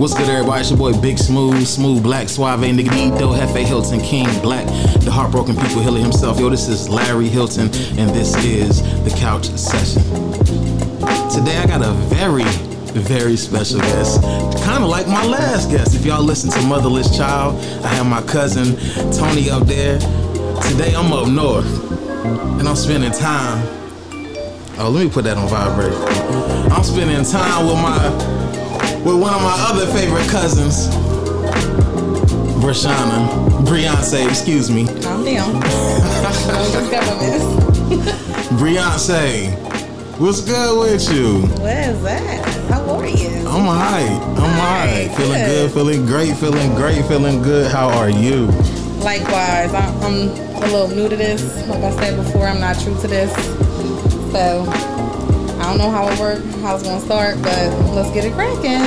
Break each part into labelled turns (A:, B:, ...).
A: What's good, everybody? It's your boy Big Smooth, Smooth Black, Suave, Nigga Hefe Hilton, King Black, the heartbroken people healer himself. Yo, this is Larry Hilton, and this is the Couch Session. Today I got a very, very special guest, kind of like my last guest. If y'all listen to Motherless Child, I have my cousin Tony up there. Today I'm up north, and I'm spending time. Oh, let me put that on vibrate. I'm spending time with my with one of my other favorite cousins, Brishonna, Beyonce, excuse me.
B: Calm down.
A: Beyonce, what's good with you?
B: What is that? How are you?
A: I'm alright. I'm alright. Feeling good. Feeling great. Feeling great. Feeling good. How are you?
B: Likewise, I'm, I'm a little new to this. Like I said before, I'm not true to this. So don't know how it works, how it's gonna start, but let's get it cracking.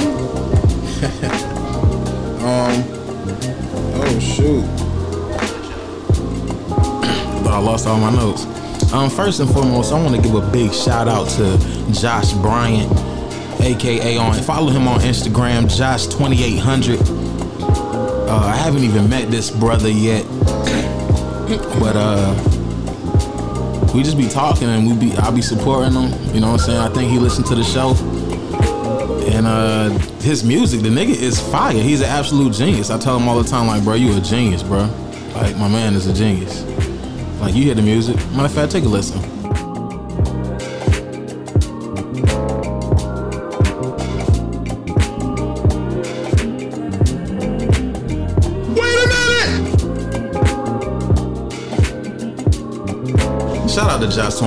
A: um. Oh shoot. Thought I lost all my notes. Um. First and foremost, I want to give a big shout out to Josh Bryant, aka on follow him on Instagram, Josh2800. Uh, I haven't even met this brother yet, but uh we just be talking and we be I'll be supporting him. You know what I'm saying? I think he listened to the show. And uh his music, the nigga is fire. He's an absolute genius. I tell him all the time, like, bro, you a genius, bro. Like my man is a genius. Like you hear the music. Matter of fact, take a listen.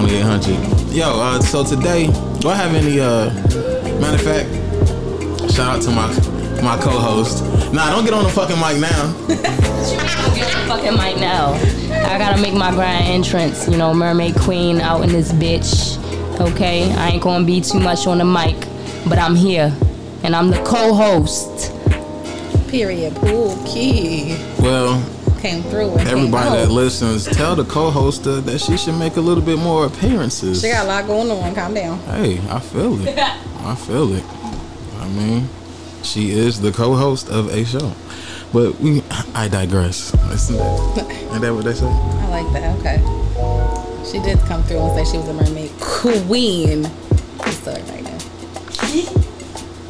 A: 2800. Yo, uh, so today, do I have any, uh, matter of fact, shout out to my my co-host. Nah, don't get on the fucking mic now.
C: get on the fucking mic now. I gotta make my grand entrance, you know, Mermaid Queen out in this bitch. Okay, I ain't gonna be too much on the mic, but I'm here, and I'm the co-host.
B: Period. Pool key.
A: Well,
B: came through.
A: Everybody that listens, tell the co-host that she should make a little bit more appearances.
B: She got a lot going on. Calm down.
A: Hey, I feel it. I feel it. I mean, she is the co-host of a show. But we, I digress. Isn't that, what they say?
B: I like that. Okay. She did come through and say she was a mermaid queen. right now.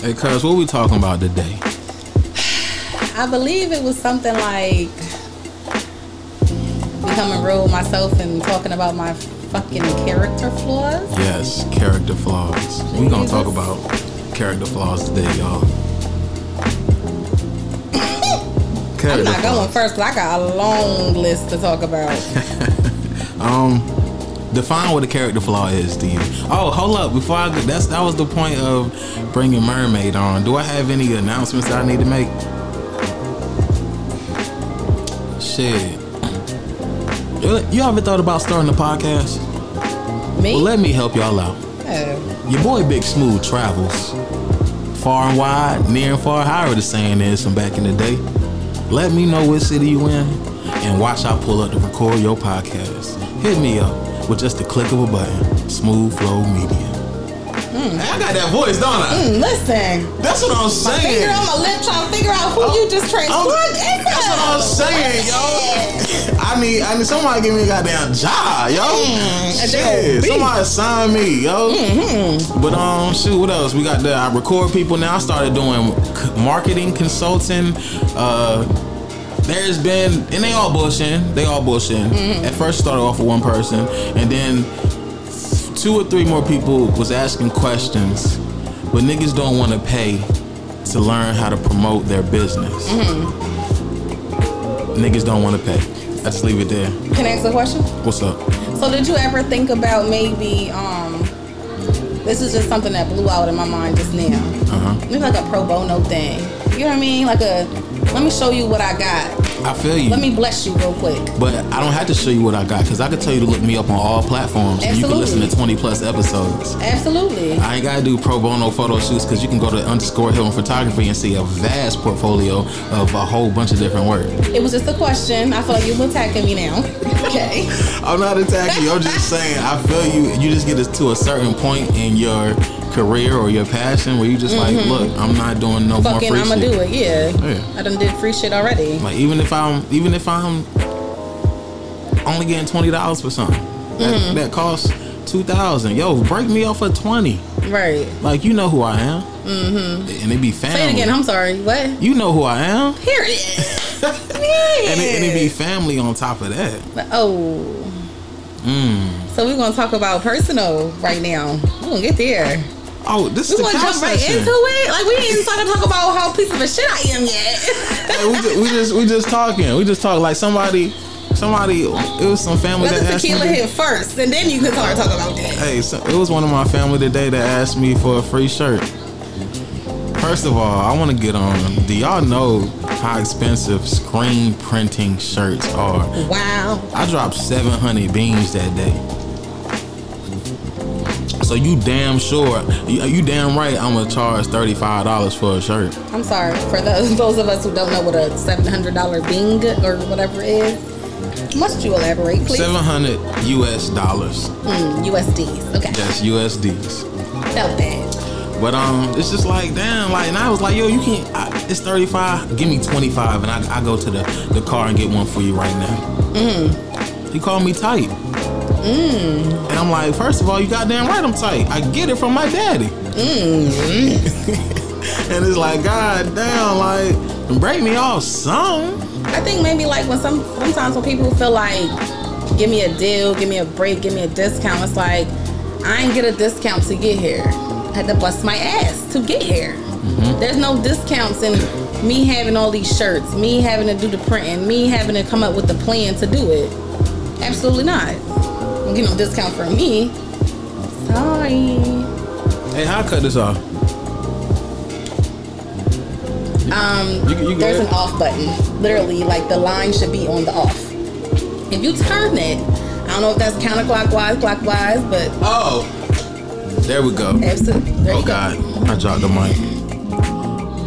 A: Hey, cuz, what we talking about today?
B: I believe it was something like becoming real myself and talking about my fucking character flaws.
A: Yes, character flaws. We're gonna talk about character flaws today, y'all.
B: I'm not going first, but I got a long list to talk about.
A: um, define what a character flaw is to you. Oh, hold up! Before I that's that was the point of bringing Mermaid on. Do I have any announcements that I need to make? Shit. You ever thought about starting a podcast?
B: Me?
A: Well, let me help y'all out. Oh. Your boy Big Smooth travels far and wide, near and far, however the saying is from back in the day. Let me know what city you in, and watch I pull up to record your podcast. Hit me up with just a click of a button. Smooth Flow Media. Mm. I got that voice, don't I?
B: Mm, listen.
A: That's what I'm saying. My
B: finger on my lip trying to figure out who oh, you just transformed
A: oh, That's what I'm saying, yo. I need, I need somebody give me a goddamn job, yo. Mm, Shit, somebody sign me, yo. Mm-hmm. But um, shoot, what else? We got the I record people now. I started doing marketing consulting. Uh, there's been, and they all bullshitting. They all bullshitting. Mm-hmm. At first, started off with one person, and then two or three more people was asking questions, but niggas don't want to pay to learn how to promote their business. Mm-hmm. Niggas don't want to pay. I just leave it there.
B: Can I ask a question?
A: What's up?
B: So did you ever think about maybe um this is just something that blew out in my mind just now. Uh-huh. Maybe like a pro bono thing. You know what I mean? Like a let me show you what I got.
A: I feel you.
B: Let me bless you real quick.
A: But I don't have to show you what I got because I could tell you to look me up on all platforms Absolutely. and you can listen to 20 plus episodes.
B: Absolutely.
A: I ain't got to do pro bono photo shoots because you can go to underscore Hilton Photography and see a vast portfolio of a whole bunch of different work.
B: It was just a question. I feel like you're attacking me now. okay.
A: I'm not attacking you. I'm just saying I feel you. You just get us to a certain point in your career or your passion where you just like, look, I'm not doing no
B: Fucking,
A: more free shit.
B: I'ma do it. Yeah.
A: Yeah.
B: I done did free shit already.
A: Like even if I'm even if I'm only getting twenty dollars for something that,
B: Mm-hmm.
A: that costs two thousand, yo, break me off for twenty.
B: Right.
A: Like you know who I am, mm-hmm. and it be family.
B: Say it again. I'm sorry. What?
A: you know who I am,
B: Period.
A: and it, and it be family on top of that.
B: Oh.
A: Mm.
B: So we're gonna talk about personal right now. We're gonna get there.
A: Oh, this
B: We
A: is the
B: wanna
A: couch
B: jump right
A: session.
B: into it. Like we ain't started to talk about how piece of a shit I am yet.
A: Hey, we, just, we just we just talking. We just talk like somebody somebody. It was some family
B: Let
A: that asked me.
B: tequila
A: to-
B: hit first, and then you can start talking about that.
A: Hey, so it was one of my family today that asked me for a free shirt. First of all, I want to get on. Do y'all know how expensive screen printing shirts are?
B: Wow.
A: I dropped 700 beans that day. So you damn sure, you, you damn right I'm gonna charge $35 for a shirt.
B: I'm sorry for those those of us who don't know what a seven hundred dollar Bing or whatever is. Must you elaborate, please?
A: 700 US dollars.
B: Mm, USDs. Okay.
A: That's USDs.
B: Felt that.
A: But um, it's just like damn, like, and I was like, yo, you can't. I, it's thirty five. Give me twenty five, and I, I go to the the car and get one for you right now. Mm. He called me tight. Mm. And I'm like, first of all, you goddamn right, I'm tight. I get it from my daddy. Mm. and it's like, god damn, like, break me off some.
B: I think maybe like when some sometimes when people feel like give me a deal, give me a break, give me a discount, it's like I ain't get a discount to get here. I had to bust my ass to get here. There's no discounts in me having all these shirts, me having to do the printing, me having to come up with the plan to do it. Absolutely not. Get no discount from me. Sorry.
A: Hey, how I cut this off?
B: Um,
A: You- you
B: there's an off button. Literally, like the line should be on the off. If you turn it, I don't know if that's counterclockwise, clockwise, but
A: Oh, there we go.
B: absolutely. There
A: Oh
B: you go.
A: god, I dropped the mic.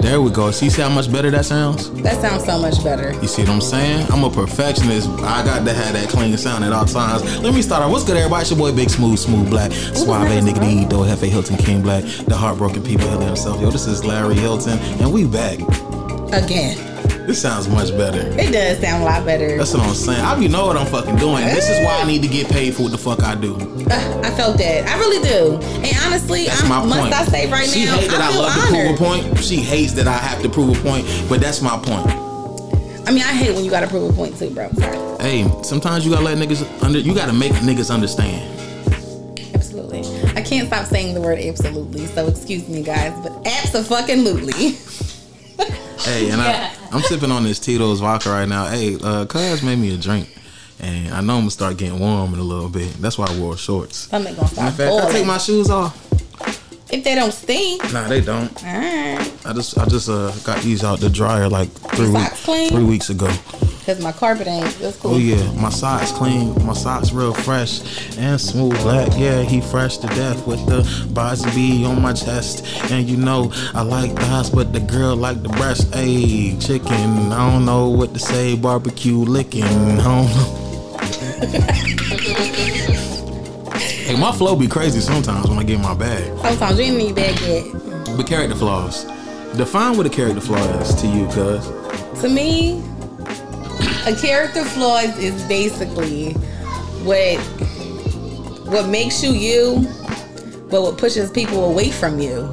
A: There we go. See, see how much better that sounds?
B: That sounds so much better.
A: You see what I'm saying? I'm a perfectionist. I got to have that clean sound at all times. Let me start off. What's good, everybody? It's your boy, Big Smooth, Smooth Black, Suave, Nigga. D, Do Hefe Hilton, King Black, the heartbroken people Hilton himself. Yo, this is Larry Hilton, and we back.
B: Again,
A: This sounds much better.
B: it does sound a lot better.
A: That's what I'm saying. I you know what I'm fucking doing. This is why I need to get paid for what the fuck I do.
B: Uh, I felt that. I really do. And honestly,
A: That's
B: I,
A: my
B: must
A: point.
B: I say right
A: she
B: now,
A: hate that
B: I
A: I, love to prove a point. She hates that I have to prove a point, but that's my point.
B: I mean, I hate when you gotta prove a point too, bro. Sorry.
A: Hey, sometimes you gotta let niggas under. You gotta make niggas understand.
B: Absolutely. I can't stop saying the word absolutely, so excuse me, guys, but absolutely.
A: Hey, and
C: Yeah.
A: I, I'm sipping on this Tito's vodka right now. Hey, uh, cuz made me a drink, and I know I'm gonna start getting warm in a little bit. That's why I wore shorts.
B: I'm gonna
A: In fact, I take my shoes off.
B: If they don't stink,
A: Nah, they don't.
B: alright.
A: I just, I just uh, got these out the dryer like three weeks, three weeks ago.
B: Cause my carpet ain't. That's cool.
A: Oh yeah, my socks clean, my socks real fresh and smooth black. Yeah, he fresh to death with the Bosby B on my chest. And you know I like the house, but the girl like the breast. Hey, chicken, I don't know what to say. Barbecue licking, I don't know. hey, my flow be crazy sometimes when I get in my bag.
B: Sometimes you ain't need bag yet.
A: But character flaws. Define what a character flaw is to you, cuz.
B: To me, a character flaw is, is basically what what makes you you, but what pushes people away from you.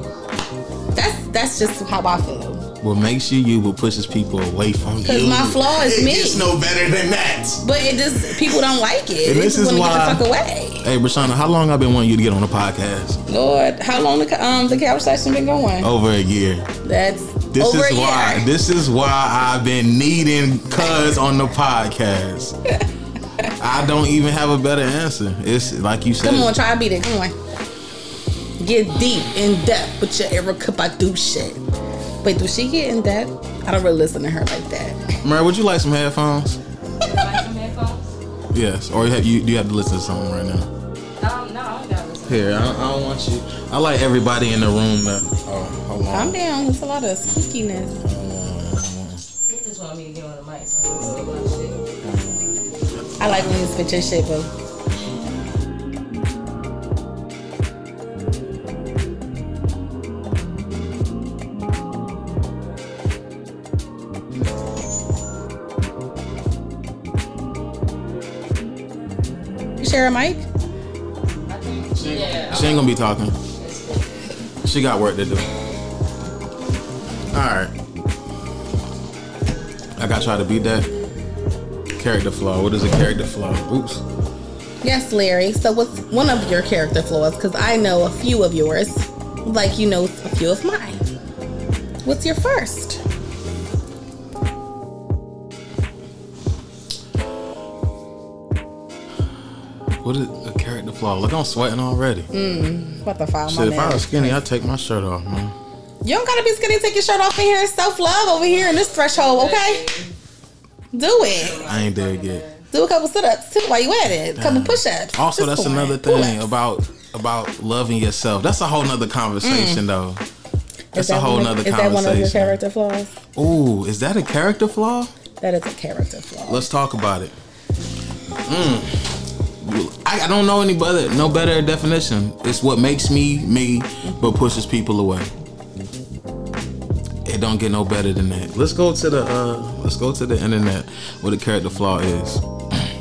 B: That's that's just how I feel.
A: What makes you you, but pushes people away from you.
B: 'Cause my flaw is me.
A: gets no better than that.
B: But it just people don't like it.
A: And this
B: just
A: is
B: want
A: why-
B: get the fuck away.
A: Hey, Brishonna, how long I've been wanting you to get on the podcast?
B: Lord, how long the um the couch session been going?
A: Over a year.
B: That's
A: This
B: over
A: is
B: a
A: why. This is why I've been needing Cuz on the podcast. I don't even have a better answer. It's like you said.
B: Come on, try to beat it. Come on. Get deep, in depth with your Erykah Badu shit. Wait, do she get in depth? I don't really listen to her like that.
A: Mary, would you like some headphones?
C: Like some headphones?
A: Yes. Or have, you, do you have to listen to something right now? here. I, I, don't want you. I like everybody in the room. To, oh,
B: Calm down. It's a lot of squeakiness.
C: You just want me to get on the mic so I can my shit.
B: I like when you spit your shit, boo. Share a mic?
A: She, ain't gonna be talking. She got work to do. Alright. I gotta try to beat that. Character flaw. What is a character flaw? Oops.
B: Yes, Larry. So, what's one of your character flaws? Because I know a few of yours, like you know a few of mine. What's your first?
A: What is a flaw? Look, I'm sweating already.
B: What the fuck?
A: Shit, if I was skinny, I'd take my shirt off, man.
B: You don't gotta be skinny. Take your shirt off in here. It's self love over here in this threshold, okay? Do it.
A: I ain't there yet.
B: Do a couple sit ups too while you at it. A couple push ups.
A: Also, that's another thing about about loving yourself. That's a whole nother conversation, though. That's a whole nother
B: Is that one of your character flaws?
A: Ooh, is that a character flaw?
B: That is a character flaw.
A: Let's talk about it. Mm. I, don't know any better, no better definition. It's what makes me me, but pushes people away. It don't get no better than that. Let's go to the uh, let's go to the internet. What a character flaw is.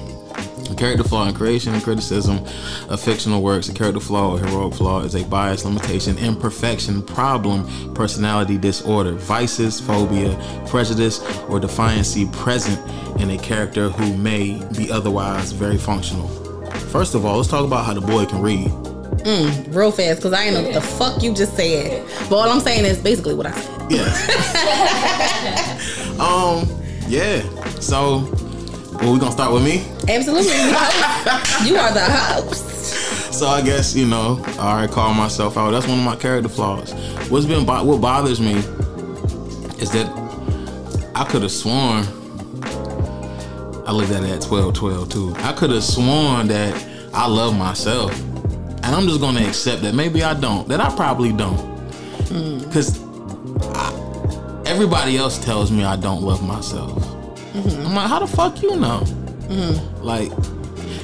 A: A character flaw in creation and criticism of fictional works. A character flaw or heroic flaw is a bias, limitation, imperfection, problem, personality disorder, vices, phobia, prejudice, or defiancy present in a character who may be otherwise very functional. First of all, let's talk about how the boy can read.
B: Mm, Real fast, because I ain't know what the fuck you just said. But all I'm saying is basically what I said.
A: Yeah. um. Yeah. So, well, we gonna start with me.
B: Absolutely. You. You are the host.
A: So I guess you know, I already call myself out. That's one of my character flaws. What's been bo- what bothers me is that I could have sworn I looked at it at twelve twelve too. I could have sworn that I love myself, and I'm just gonna accept that maybe I don't. That I probably don't, mm. because everybody else tells me I don't love myself. Mm-hmm. I'm like, how the fuck you know? Mm. Like,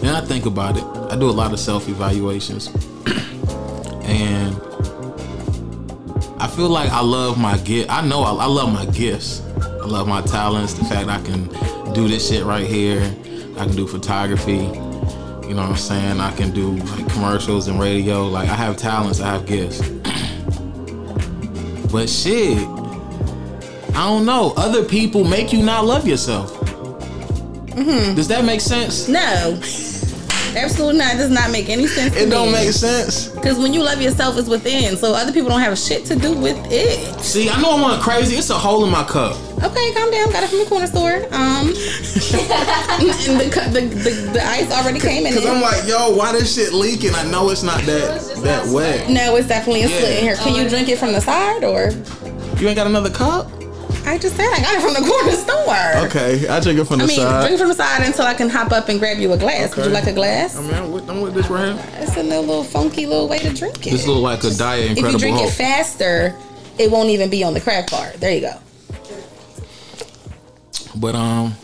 A: and I think about it. I do a lot of self evaluations, and I feel like I love my gift. I know I, I love my gifts. I love my talents. The fact I can do this shit right here. I can do photography. You know what I'm saying? I can do like commercials and radio. Like I have talents. I have gifts. but shit, I don't know. Other people make you not love yourself. Mm-hmm. Does that make sense?
B: No. Absolutely not. It does not make any sense.
A: It don't make sense.
B: Because when you love yourself, it's within. So other people don't have shit to do with it.
A: See, I know I'm on crazy. It's a hole in my cup.
B: Okay, calm down. Got it from the corner store. Um, and the, cu- the, the the ice already came in
A: Cause. I'm like, yo, why this shit leaking? I know it's not that that wet.
B: no, it's definitely a slit in here. Can you drink it from the side or?
A: You ain't got another cup?
B: I just said I got it from the corner store.
A: Okay, I drink it from the side.
B: I mean,
A: side.
B: drink it from the side until I can hop up and grab you a glass. Would you like a glass?
A: I mean, I'm with, I'm with this right here.
B: It's a little, little funky little way to drink it.
A: This look like a diet Incredible
B: if you drink
A: hope.
B: it faster, it won't even be on the crack bar. There you go.
A: but um,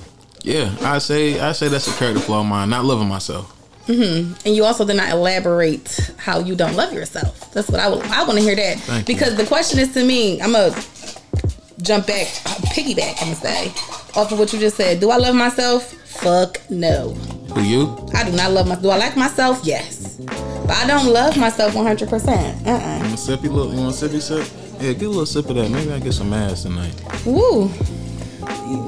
A: yeah, I say I say that's a character flaw of mine. Not loving myself.
B: And you also did not elaborate how you don't love yourself. That's what I would. I want to hear that
A: Thank you.
B: because the question is to me. I'm gonna jump back, piggyback. I'm gonna say off of what you just said. Do I love myself? Fuck no.
A: Who you?
B: I do not love myself. Do I like myself? Yes. But I don't love myself 100. percent Uh. uh
A: You want a sippy look? You want sippy sip? Yeah, get a little sip of that. Maybe I get some ass tonight.
B: Woo.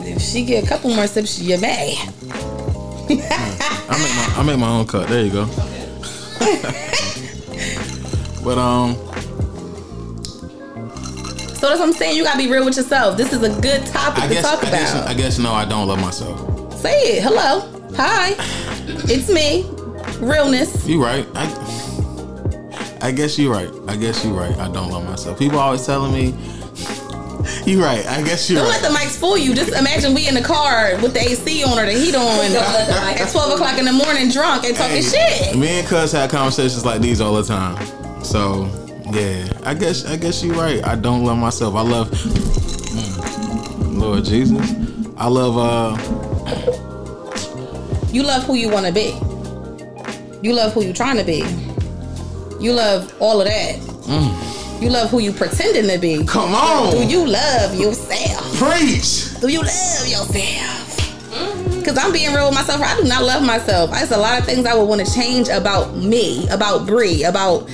B: If she get a couple more sips, you may.
A: I make my I make my own cut. There you go. but um,
B: So that's what I'm saying. You gotta be real with yourself. This is a good topic
A: I
B: to
A: guess
B: talk
A: I guess. I guess no, I don't love myself.
B: Say it. Hello. Hi. It's me. Realness.
A: You right. I I guess you're right. I guess you're right. I don't love myself. People always telling me you right. I guess you're
B: Don't
A: right.
B: let the mics fool you. Just imagine we in the car with the AC on or the heat on at 12 o'clock in the morning drunk and talking shit.
A: Me and Cuz had conversations like these all the time. So yeah, I guess I guess you're right. I don't love myself. I love Mm. Lord Jesus. I love uh
B: You love who you want to be. You love who you're trying to be. You love all of that. You love who you pretending to be.
A: come on.
B: Do you love yourself?
A: preach.
B: Do you love yourself? Cause I'm being real with myself. I do not love myself. There's a lot of things I would want to change about me, about Bree, about.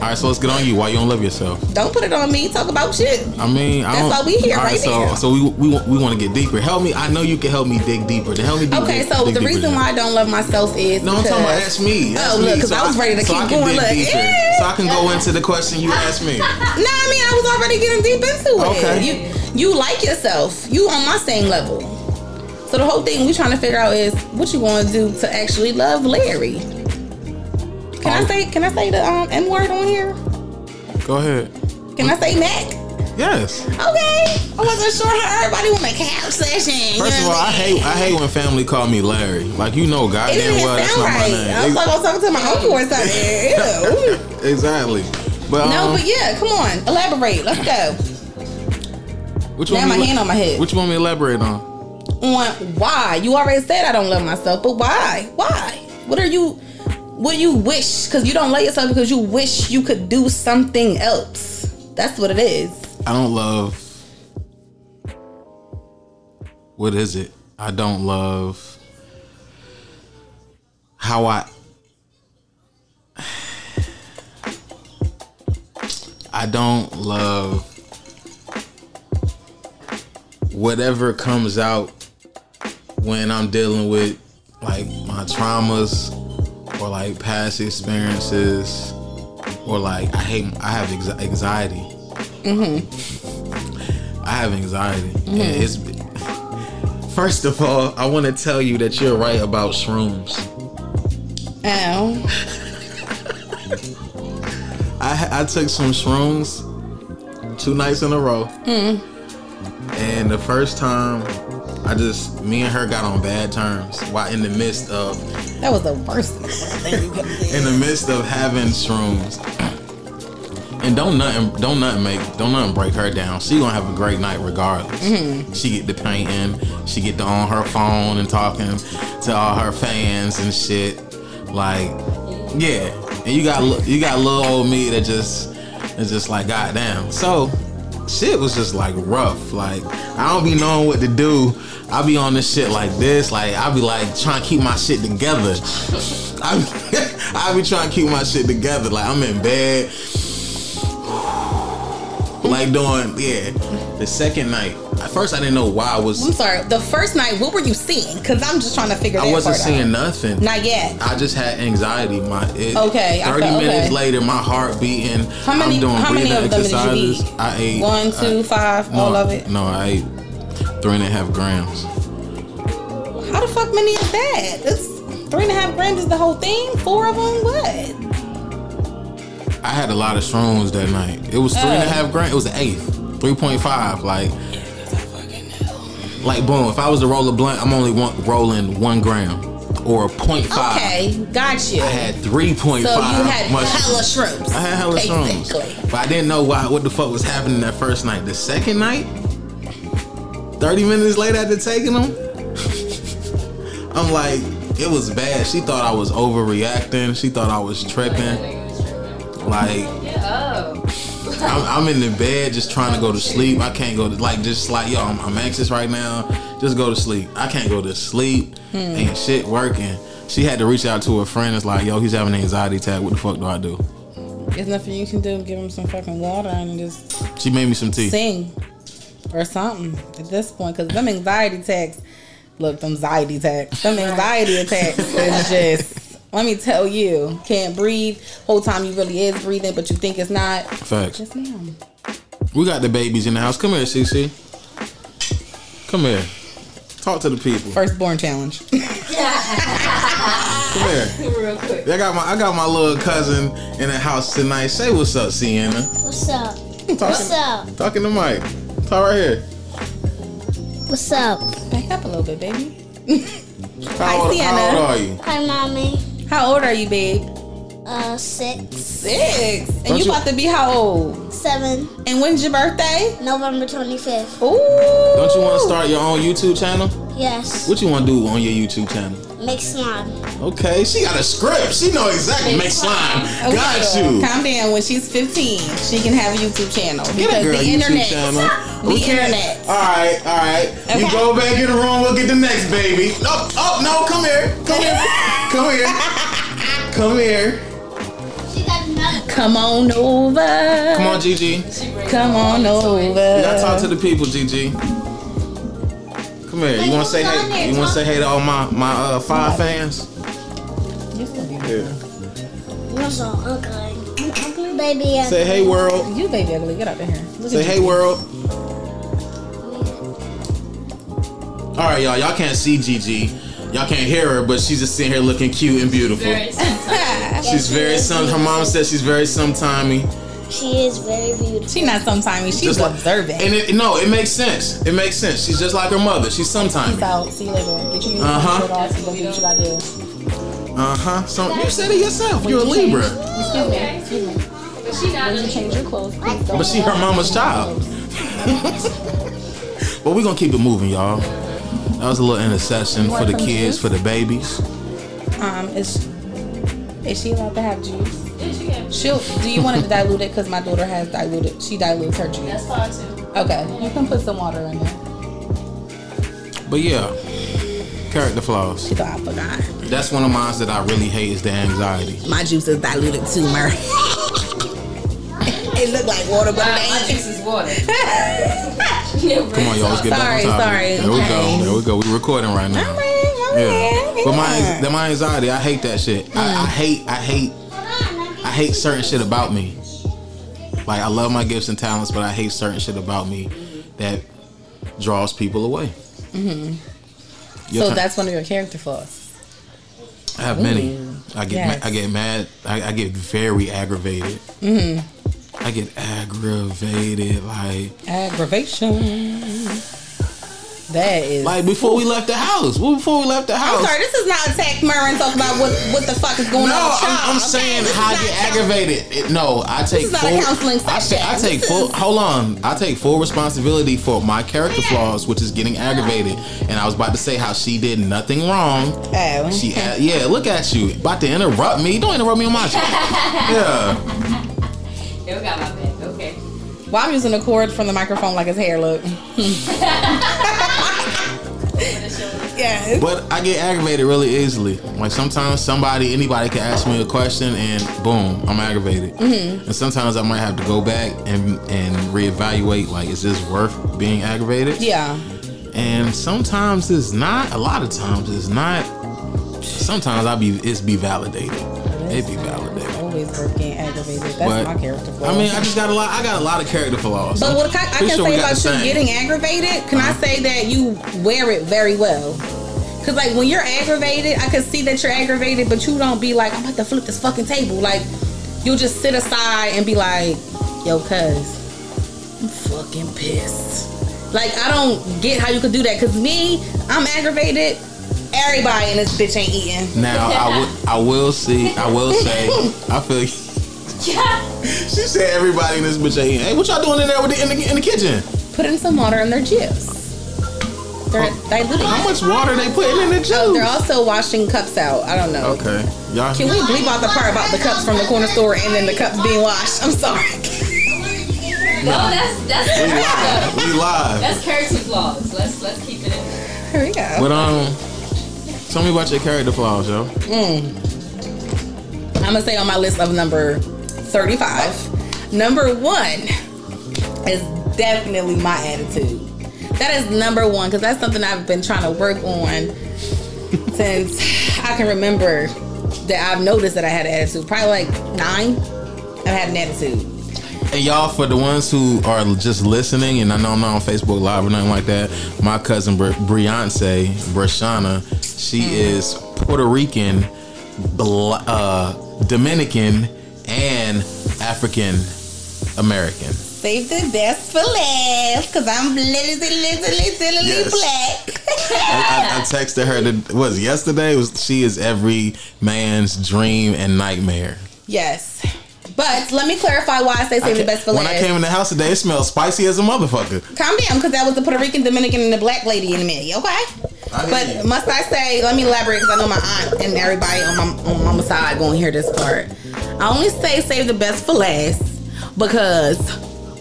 A: All right, so let's get on you. Why you don't love yourself?
B: Don't put it on me. Talk about shit.
A: I mean, I
B: That's
A: don't, That's
B: why we here
A: all
B: right
A: so,
B: now.
A: So we we, want- we want to get deeper. Help me. I know you can help me dig deeper. To help me dig
B: Okay, so
A: dig
B: the reason why I don't love myself is
A: No, I'm talking about
B: because-
A: ask me. Ask
B: Oh, look, 'cause
A: so
B: I was ready to
A: so
B: keep going, look, yeah.
A: So I can go into the question you asked me.
B: no, I mean, I was already getting deep into it.
A: Okay.
B: You you like yourself. You on my same level. So the whole thing we trying to figure out is what you want to do to actually love Larry. Can I
A: Oh.
B: say can I say the um, M word on here?
A: Go ahead.
B: Can I say Mac?
A: Yes.
B: Okay. I wasn't sure how everybody want a couch session.
A: First of all, I hate? I hate when family call me Larry. Like you know, goddamn well that's not my name.
B: I was like I was talking to my uncle or something. Ew.
A: exactly. But
B: No,
A: um,
B: but yeah, come on, elaborate. Let's go.
A: which
B: now
A: one
B: my hand on my head.
A: Which one we elaborate on?
B: on why. You already said I don't love myself, but why? Why? What are you? What you wish? Because you don't love yourself because you wish you could do something else. That's what it is.
A: I don't love. What is it? I don't love how I. I don't love whatever comes out when I'm dealing with like my traumas or like past experiences or like I hate I have ex- anxiety. Mm-hmm. I have anxiety. And mm-hmm. it's first of all, I want to tell you that you're right about shrooms.
B: Ow.
A: I I took some shrooms two nights in a row, mm. and the first time, I just me and her got on bad terms while in the midst of
B: That was the worst thing you could
A: in the midst of having shrooms. And don't nothing, don't nothing make, don't nothing break her down. She gonna have a great night regardless. Mm-hmm. She get to painting, she get to on her phone and talking to all her fans and shit. Like, yeah. And you got, you got little old me that just, is just like, goddamn. So, shit was just like rough. Like, I don't be knowing what to do. I be on this shit like this. Like, I be like trying to keep my shit together. I be, I be trying to keep my shit together. Like, I'm in bed. Like doing, yeah. The second night. At first, I didn't know why I was.
B: I'm sorry. The first night, what were you seeing? Because I'm just trying to figure
A: I wasn't seeing
B: out.
A: nothing.
B: Not yet.
A: I just had anxiety. My it,
B: Okay,
A: Thirty
B: felt-
A: minutes
B: okay.
A: later, my heart beating.
B: How many-
A: I'm doing
B: how many of them did you eat?
A: I ate
B: One, two,
A: I-
B: five,
A: no,
B: all of it.
A: No, I ate three and a half grams.
B: How the fuck many is that? That's three and a half grams is the whole thing. Four of them. What?
A: I had a lot of shrooms that night. It was three and a
B: Oh.
A: half grams. It was an eighth, three point five. Like, like boom. If I was to roll a blunt, I'm only one, rolling one gram or a point five.
B: Okay, got you.
A: I had three point
B: so
A: five.
B: you had
A: mushrooms.
B: hella shrooms.
A: I had hella
B: basically.
A: shrooms, but I didn't know why. What the fuck was happening that first night? The second night, thirty minutes later after taking them, I'm like, it was bad. She thought I was overreacting. She thought I was tripping. Like, I'm, I'm in the bed just trying to go to sleep. I can't go to like just like yo, I'm, I'm anxious right now. Just go to sleep. I can't go to sleep. Hmm. Ain't shit working. She had to reach out to a friend. It's like, yo, he's having an anxiety attack. What the fuck do I do?
B: There's nothing you can do. Give him some fucking water and just
A: She made me some tea.
B: sing or something at this point. Because them anxiety attacks, look, them anxiety attacks, them anxiety attacks is just. Let me tell you, can't breathe. Whole time you really is breathing, but you think it's not.
A: Facts.
B: Yes, ma'am.
A: We got the babies in the house. Come here, CC. Come here. Talk to the people.
B: Firstborn challenge.
A: Come here.
C: Real quick.
A: I got my I got my little cousin in the house tonight. Say what's up, Sienna.
D: What's up?
A: Talking,
D: What's up?
A: talking to Mike. Talk right here.
D: What's up?
B: Back up a little bit, baby.
A: How,
B: Hi,
A: old, how
B: Sienna.
A: old are you?
D: Hi, mommy.
B: How old are you, babe?
D: Uh, six,
B: Six. And
A: Don't
B: you
A: you-
B: about to be how old?
D: seven,
B: And when's your birthday?
D: November 25th.
B: Ooh.
A: Don't you want to start your own YouTube channel?
D: Yes.
A: What you want to do on your YouTube channel?
D: Make slime.
A: Okay, she got a script. She know exactly. Make slime.
B: Okay,
A: Got you.
B: Calm down. When she's 15, she can have a YouTube channel
A: Get a
B: because
A: girl
B: the
A: YouTube
B: internet.
A: channel. We can't.
B: internet.
A: All right, all right. You go back in the room. We'll get the next baby. No, oh no, come here, come here, come here, come here.
D: She got another.
B: Come on over.
A: Come on, Gigi.
B: Come on over.
A: You gotta talk to the people, Gigi. Come here. You wanna say hey? You wanna say hey to all my my uh, five fans? Yeah.
D: You're so ugly. Baby,
A: Say hey world.
B: You baby ugly. Get out of here. Look
A: Say hey world. All right, y'all. Y'all can't see Gigi. Y'all can't hear her, but she's just sitting here looking cute and beautiful.
C: Very.
A: She's very some. Her mom says she's very sometimey.
D: she is very beautiful.
B: She not sometimey. She's
A: Just like
B: observant.
A: And it, no, it makes sense. It makes sense. She's just like her mother. She's
B: Peace
A: sometimey.
B: out. See you later. Get your
A: Uh-huh.
B: shirt off and go do what you gotta do.
A: Uh huh. So you said it yourself. You're a Libra,
B: Excuse me. Excuse me.
C: But she not
B: When you change your clothes, please don't.
A: but she her mama's child. but we're gonna keep it moving, y'all. That was a little intercession for the kids,
B: juice?
A: for the babies.
B: Um, is is she allowed to have juice?
C: Yeah, she can.
B: She'll. Do you want it to dilute it? Because my daughter has diluted. She dilutes her juice.
C: That's fine too.
B: Okay, you can put some water in there.
A: But yeah, character flaws.
B: She thought I forgot.
A: That's one of mine that I really hate is the anxiety.
B: My juice is diluted too, Murray. it looked like water, but
C: My,
B: it
C: my
B: ain't.
C: juice is water.
A: Come on, y'all, let's get back
B: Sorry,
A: on topic.
B: sorry,
A: There we
B: okay.
A: go. There we go. We recording right now.
B: All right, all
A: Yeah.
B: right,
A: But my
B: yeah.
A: the, my anxiety, I hate that shit. I, I hate I hate I hate certain shit about me. Like I love my gifts and talents, but I hate certain shit about me that draws people away. Mm-hmm.
B: So that's one of your character flaws.
A: I have many. I get
B: Yes.
A: ma- I get mad. I, I get very aggravated. Mm-hmm. I get aggravated like
B: Aggravation. That is.
A: like before we left the house. Well, before we left the house.
B: I'm sorry, this is not attack Murray and talk about what what the fuck is going
A: No,
B: on. with
A: I'm, I'm
B: okay?
A: saying
B: This
A: how I get aggravated. It- no, I take
B: is not
A: full.
B: a counseling
A: I,
B: session.
A: ta- I take
B: This
A: full.
B: is-
A: Hold on, I take full responsibility for my character flaws, which is getting aggravated. And I was about to say how she did nothing wrong.
B: Oh.
A: She, yeah, look at you, about to interrupt me. Don't interrupt me on my shit. Yeah,
C: Yeah, we got my back. Okay.
B: Well, I'm using the cord from the microphone like his hair look. yeah.
A: but I get aggravated really easily. Like sometimes somebody, anybody can ask me a question, and boom, I'm aggravated.
B: Mm-hmm.
A: And sometimes I might have to go back and and reevaluate. Like, is this worth being aggravated?
B: Yeah.
A: and sometimes it's not. A lot of times it's not. Sometimes I be it's be validated. It be validated.
B: Always working aggravated. That's
A: But
B: my character flaw.
A: I mean, I just got a lot. I got a lot of character flaws.
B: But
A: I'm
B: what I, I can
A: sure
B: say about you getting aggravated, can I uh-huh. say that you wear it very well? Cause like when you're aggravated, I can see that you're aggravated, but you don't be like, I'm about to flip this fucking table. Like you'll just sit aside and be like, Yo, cuz, I'm fucking pissed. Like I don't get how you could do that. Cause me, I'm aggravated. Everybody in this bitch ain't eating.
A: Now I would. I will see. I will say. I feel. Yeah. she said everybody in this bitch ain't. Hey, what y'all doing in there with the, in the in the kitchen?
B: Putting some water in their juice. They're diluting.
A: How much water they putting in the juice?
B: They're also washing cups out. I don't know.
A: okay, y'all.
B: Can we bleep out the part about the cups from the corner store and then the cups being washed? I'm sorry.
C: No, that's that's
A: We live. We live.
C: that's character flaws. Let's let's keep it in.
B: Here we go.
A: But um, tell me about your character flaws, yo. Hmm.
B: I'm gonna say on my list of number 35. Number one is definitely my attitude. That is number one because that's something I've been trying to work on since I can remember that I've noticed that I had an attitude. Probably like nine. I've had an attitude.
A: And y'all, for the ones who are just listening, and I know I'm not on Facebook Live or nothing like that, my cousin Bri- Briance, Brishonna, she is Puerto Rican, Bla- uh, Dominican, and African American.
B: Save the best for last because I'm little, little, little
A: Yes.
B: black.
A: I, I, I texted her, that was yesterday? Was She is every man's dream and nightmare.
B: Yes. But let me clarify why I say save the best for
A: when
B: last.
A: When I came in the house today, it smelled spicy as a motherfucker.
B: Calm down, because that was the Puerto Rican, Dominican, and the black lady in the me. Okay.
A: I
B: But
A: you.
B: must I say? Let me elaborate, because I know my aunt and everybody on my on mama's side going to hear this part. I only say save the best for last because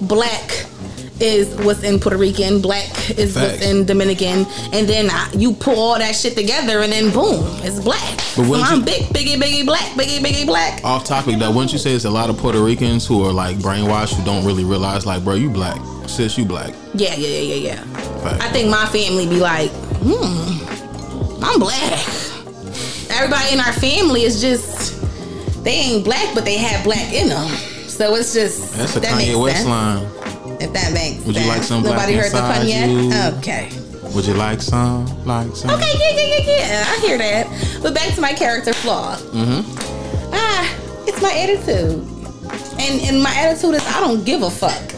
B: black is what's in Puerto Rican, black is
A: Facts.
B: what's in Dominican, and then I, you pull all that shit together, and then boom, it's black.
A: But
B: so I'm
A: you-
B: big, biggie, biggie, black, biggie, biggie, black.
A: Off topic though, wouldn't you say it's a lot of Puerto Ricans who are like brainwashed who don't really realize like, bro, you black, sis, you black.
B: Yeah, yeah, yeah, yeah, yeah. I think my family be like, hmm, I'm black. Everybody in our family is just they ain't black, but they have black in them. So it's just
A: That's a
B: that
A: Kanye West line.
B: If that makes
A: Would you like some black
B: Nobody heard the pun yet?
A: you?
B: Okay.
A: Would you like some? Like some?
B: Okay, yeah, yeah, yeah, yeah. I hear that. But back to my character flaw. Mm-hmm. Ah, it's my attitude. And and my attitude is I don't give a fuck.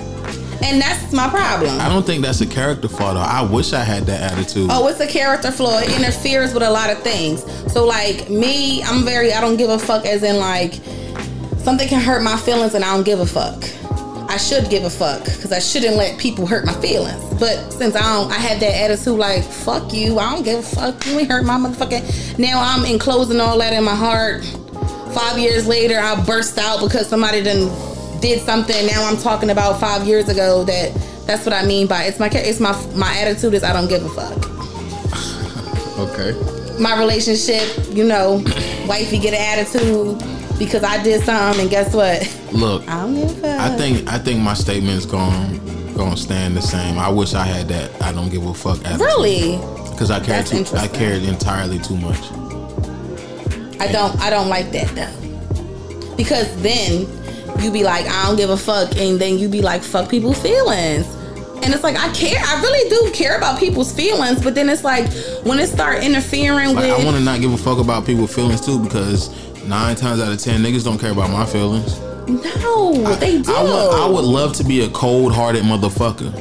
B: And that's my problem.
A: I don't think that's a character flaw though. I wish I had that attitude.
B: Oh, it's a character flaw. It interferes with a lot of things. So, like me, I'm very I don't give a fuck. As in, like something can hurt my feelings, and I don't give a fuck. I should give a fuck because I shouldn't let people hurt my feelings. But since I don't, I had that attitude like fuck you. I don't give a fuck. You ain't hurt my motherfucking. Now I'm enclosing all that in my heart. Five years later, I burst out because somebody done did something. Now I'm talking about five years ago. That that's what I mean by it's my it's my my attitude is I don't give a fuck
A: Okay.
B: my relationship, you know, wifey get an attitude because I did something, and guess what?
A: Look,
B: I don't give a fuck.
A: I think I think my statement's going going to stand the same. I wish I had that. I don't give a fuck. Attitude.
B: really,
A: Because I cared
B: That's
A: too. I cared entirely too much.
B: I don't. I don't like that though, because then you be like, I don't give a fuck, and then you be like, fuck people's feelings. And it's like I care, I really do care about people's feelings, but then it's like when it start interfering
A: Like,
B: with
A: I want to not give a fuck about people's feelings too because nine times out of ten niggas don't care about my feelings.
B: no, they do.
A: I would, I would love to be a cold hearted motherfucker.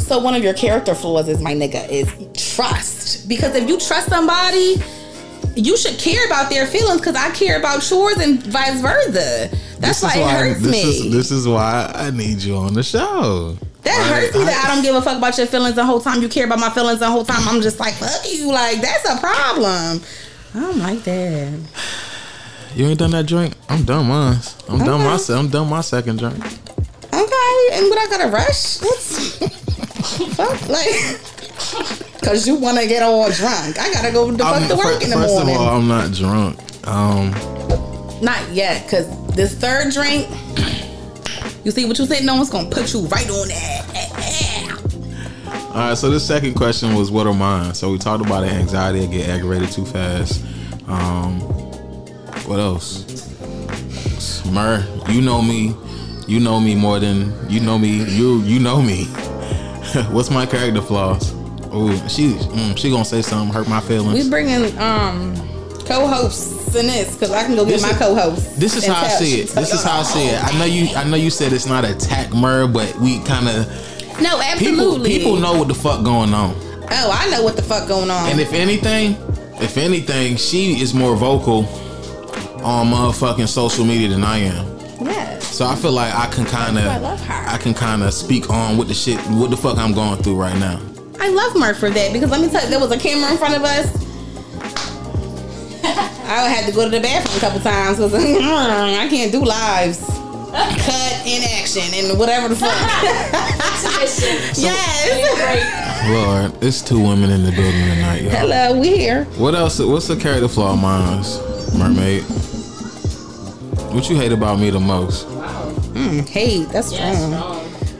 B: So one of your character flaws is my nigga is trust. Because if you trust somebody, you should care about their feelings because I care about yours and vice versa. That's
A: This
B: why it hurts
A: this
B: me.
A: Is, this is why I need you on the show.
B: that hurts me that I don't give a fuck about your feelings the whole time. You care about my feelings the whole time. I'm just like, fuck you. Like, that's a problem. I don't like that.
A: You ain't done that drink? I'm done mine. I'm done my I'm done my second drink.
B: Okay, and what I gotta rush? What's fuck like? Cause you wanna get all drunk. I gotta go the fuck
A: I'm-
B: to work
A: fir-
B: in the
A: first
B: morning.
A: of all, I'm not drunk. Um,
B: Not yet, cause this third drink, you see what you sitting on, it's gonna put you right on that.
A: All right. So the second question was, what are mine? So we talked about anxiety. I get aggravated too fast. Um, what else? Myrrh, you know me. You know me more than you know me. You you know me. What's my character flaws? Oh, she mm, she gonna say something hurt my feelings.
B: We bringing um co-hosts in this, cause I can go get
A: This
B: my
A: is-
B: co-host.
A: This is how I see it. This is how I see it. I know you. I know you said it's not attack Myrrh, but we kind of
B: No,
A: people.
B: absolutely.
A: People know what the fuck going on.
B: Oh, I know what the fuck going on.
A: And if anything, if anything, she is more vocal on motherfucking social media than I am.
B: yes.
A: So I feel like I can kind of,
B: I love her.
A: I can kind of speak on what the shit, what the fuck I'm going through right now.
B: I love Mark for that because let me tell you, there was a camera in front of us. I had to go to the bathroom a couple times because I can't do lives. Cut in action and whatever the fuck. yes.
A: Lord, it's two women in the building tonight, y'all.
B: Hello, we here.
A: What else? What's the character flaw of mine, mermaid? What you hate about me the most?
B: Hmm, hate, that's strong.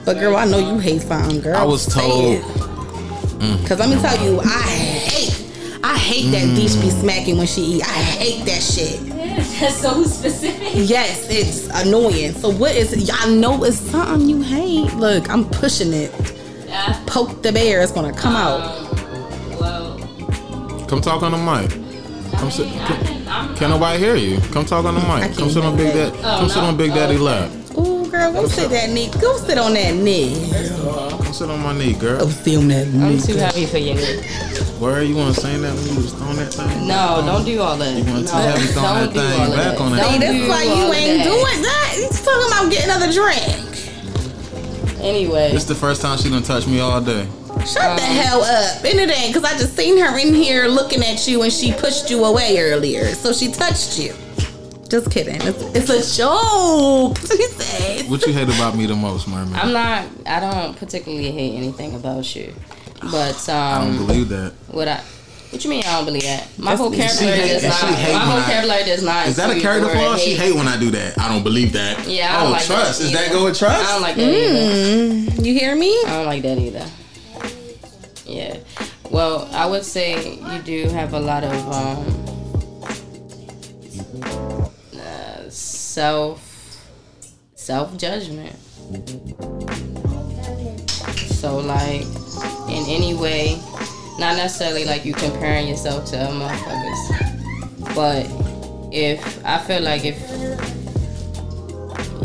B: But girl, I know you hate fine girl.
A: I was told-
B: it. Mm. Cause let me tell you, I hate, I hate that mm. Deesh be smacking when she eat. I hate that shit.
C: That's so specific.
B: Yes, it's annoying. So what is? Y'all know it's something you hate. Look, I'm pushing it.
C: Yeah.
B: Poke the bear. It's gonna come out.
C: Well,
A: Come talk on the mic. Come sit. Can nobody hear you? Come talk on the mic. Come sit on Big
B: hear
A: Daddy. Come sit on Big Daddy lap.
B: Ooh, girl, go sit that knee. Go sit on that knee.
A: Come sit on my knee,
B: Go
A: girl.
B: sit on that knee.
C: I'm too happy for your knee.
A: Where are you want to sing that when you was throwing that thing?
C: No, don't do all that.
A: You want to
C: no,
A: have me throwing that
C: don't do
A: thing
C: all of
A: back
C: that.
A: on that?
C: Don't
B: See,
C: do
B: that's why you ain't
C: that.
B: doing that. He's talking about getting another drink.
C: Anyway,
A: This the first time she done touched me all day.
B: Shut the um, hell up. And it ain't, because I just seen her in here looking at you and she pushed you away earlier. So she touched you. Just kidding. It's, it's a joke.
A: What you hate about me the most, Mermaid?
C: I'm not. I don't particularly hate anything about you, but
A: I don't
C: um,
A: believe that.
C: what I. What you mean? I don't believe that. My
B: That's-
C: vocabulary
A: She
C: does not. My
A: when I-
C: vocabulary does not.
A: Is that a character flaw? She hate when I do that. I don't believe that.
C: Yeah, I don't
A: oh,
C: like
A: trust. Is that
C: either.
A: go with trust?
C: I don't like that either.
B: Mm, you hear me?
C: I don't like that either. Yeah. Well, I would say you do have a lot of um, self self judgment. So like in any way, not necessarily like you comparing yourself to other motherfuckers, but if I feel like if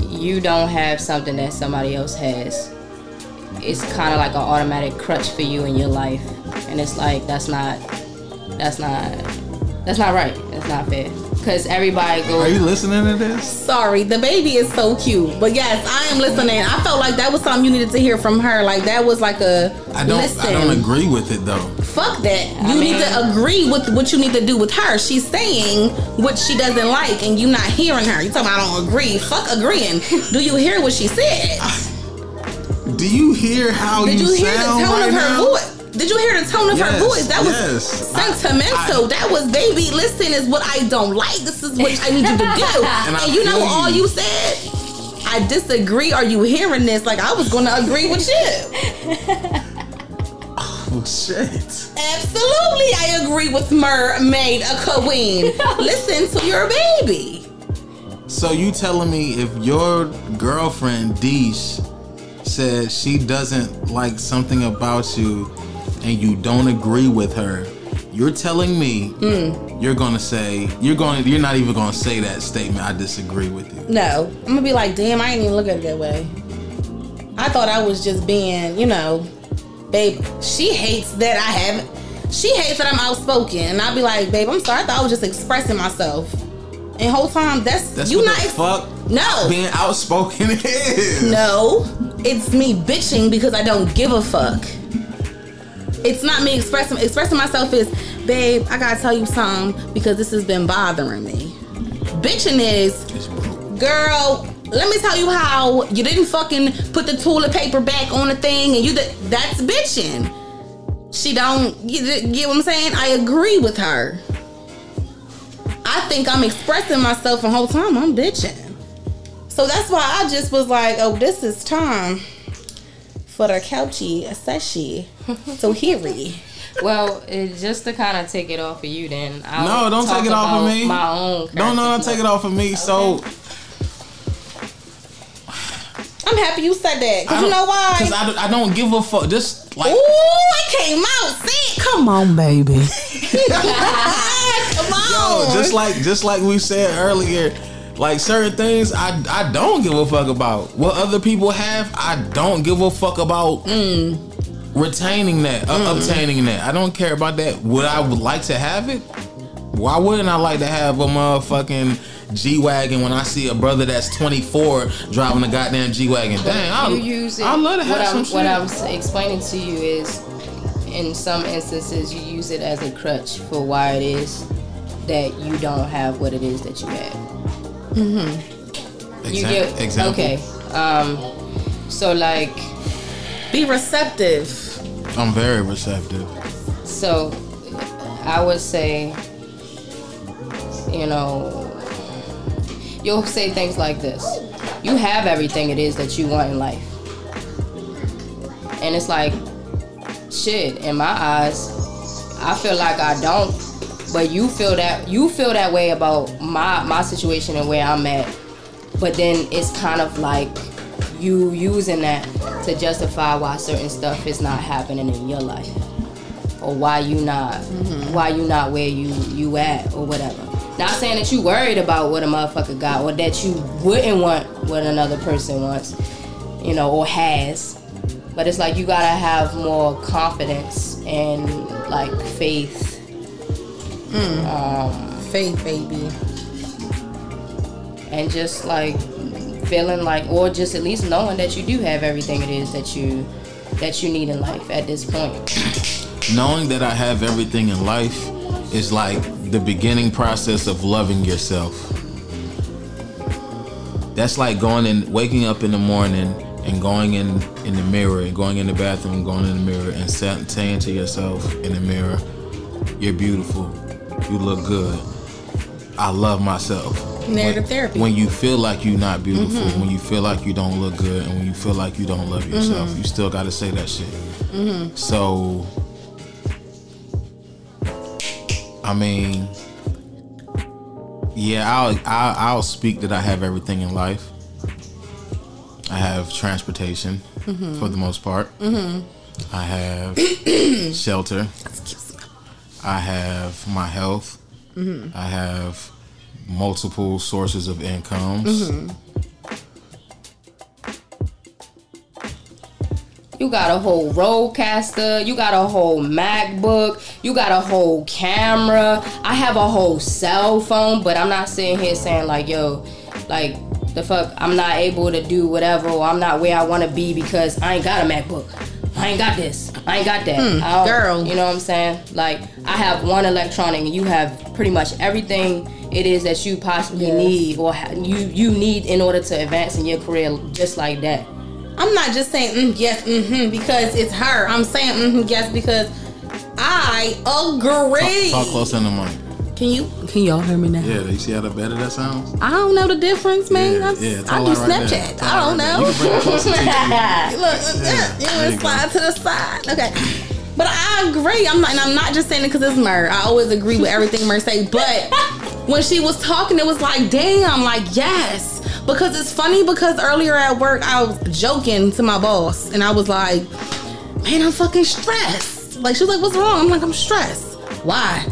C: you don't have something that somebody else has, it's kind of like an automatic crutch for you in your life. And it's like that's not that's not that's not right. That's not fair because everybody goes.
A: Are you listening to this?
B: Sorry, the baby is so cute. But yes, I am listening. I felt like that was something you needed to hear from her. Like that was like a
A: I don't.
B: listen.
A: I don't agree with it though.
B: Fuck that.
C: I
B: You need
C: mean-
B: to agree with what you need to do with her. She's saying what she doesn't like, and you not hearing her. You talking about I don't agree? Fuck agreeing. Do you hear what she said?
A: Do you hear how
B: Did
A: you,
B: you hear the tone
A: right
B: of her
A: now?
B: voice? Did you hear the tone of her voice? That was
A: yes. I-
B: sentimental. that was baby. Listen, is what I don't like. This is what I need you to do. and,
A: I
B: you know all
A: you.
B: you said. I disagree. Are you hearing this? Like I was going to agree with you.
A: Oh shit.
B: Absolutely, I agree with Mermaid a Queen. Listen to your baby.
A: So you telling me if your girlfriend Deesh said she doesn't like something about you and you don't agree with her, you're telling me
B: Hmm.
A: you're gonna say you're going you're not even gonna say that statement. I disagree with you.
B: No, I'm gonna be like, damn, I ain't even look at it that way. I thought I was just being, you know, babe. She hates that I have. She hates that I'm outspoken, and I'll be like, babe, I'm sorry. I thought I was just expressing myself. And whole time, that's,
A: That's
B: you not
A: the
B: ex-
A: fuck
B: No,
A: being outspoken is.
B: no, it's me bitching because I don't give a fuck. It's not me expressing expressing myself is, babe, I gotta tell you something because this has been bothering me. Bitching is, girl, let me tell you how you didn't fucking put the toilet paper back on the thing and you did that's bitching. She don't you get what I'm saying? I agree with her. I think I'm expressing myself the whole time I'm bitching. So that's why I just was like, oh, this is time for the couchy session. So here we.
C: well it, just to kind of take it off of you then I'll
A: No, don't
C: talk
A: take it off of me.
C: my own
A: No, no, no,
C: character
A: take it off of me. So
B: I'm happy you said that. Cause you know why?
A: Because I, don't- I don't give a fuck. Just like
B: Ooh, I came out. See, come on, baby. come on.
A: Yo, just like just like we said earlier, like certain things I I don't give a fuck about. What other people have, I don't give a fuck about mm. Retaining that, uh, obtaining that. I don't care about that. Would I would like to have it? Why wouldn't I like to have a motherfucking G wagon when I see a brother that's 24 driving a goddamn G wagon? Dang, I
C: you use it
A: I love to have
C: what
A: some
C: I'm,
A: shit.
C: what I'm s- explaining to you is in some instances you use it as a crutch for why it is that you don't have what it is that you have mm-hmm
A: you
C: get
A: example.
C: okay um so like
B: Be receptive.
A: I'm very receptive.
C: so i would say you know you'll say things like this. You have everything it is that you want in life. And it's like shit in my eyes i feel like i don't but you feel that you feel that way about my my situation and where i'm at. But then it's kind of like you using that to justify why certain stuff is not happening in your life. Or why you not mm-hmm. why you not where you you at or whatever. Not saying that you worried about what a motherfucker got or that you wouldn't want what another person wants you know or has. But it's like you gotta have more confidence and like faith. Mm.
B: Um, faith, baby.
C: and just like feeling like or just at least knowing that you do have everything it is that you that you need in life at this point
A: knowing that I have everything in life is like the beginning process of loving yourself. That's like going and waking up in the morning and going in in the mirror and going in the bathroom going in the mirror and sa- saying to yourself in the mirror, "You're beautiful. You look good. I love myself."
B: Narrative
A: when,
B: therapy.
A: When you feel like you're not beautiful, mm-hmm. when you feel like you don't look good, and when you feel like you don't love yourself, mm-hmm. you still got to say that shit. Mm-hmm. So, I mean, yeah, I'll, I'll I'll speak that I have everything in life. I have transportation for the most part. I have shelter. I have my health. I have multiple sources of incomes.
C: You got a whole RodeCaster. You got a whole MacBook. You got a whole camera. I have a whole cell phone, but I'm not sitting here saying like, yo, like the fuck, I'm not able to do whatever, or I'm not where I want to be because I ain't got a MacBook. I ain't got this. I ain't got that. I
B: Hmm, girl.
C: You know what I'm saying? Like I have one electronic, and you have pretty much everything it is that you possibly
B: Yes.
C: need or ha- you you need in order to advance in your career, just like that.
B: I'm not just saying mm, yes, mm-hmm, because it's her. I'm saying mm-hmm, yes because I agree.
A: Talk closer in the mic.
B: Can you? Can y'all hear me now?
A: Yeah, you see how the better that sounds?
B: I don't know the difference, man.
A: Yeah,
B: I,
A: yeah,
B: I do
A: right.
B: Snapchat.
A: Tell
B: I don't
A: right
B: know.
A: You can bring it closer to you.
B: Look,
A: Yeah,
B: you
A: there
B: want
A: you
B: to slide to the side. Okay. But I agree. I'm not, and I'm not just saying it because it's Myrrh. I always agree with everything Myrrh say. But when she was talking, it was like, damn, like yes. Because it's funny because earlier at work I was joking to my boss and I was like, man, I'm fucking stressed. Like she was like, what's wrong? I'm like, I'm stressed. Why?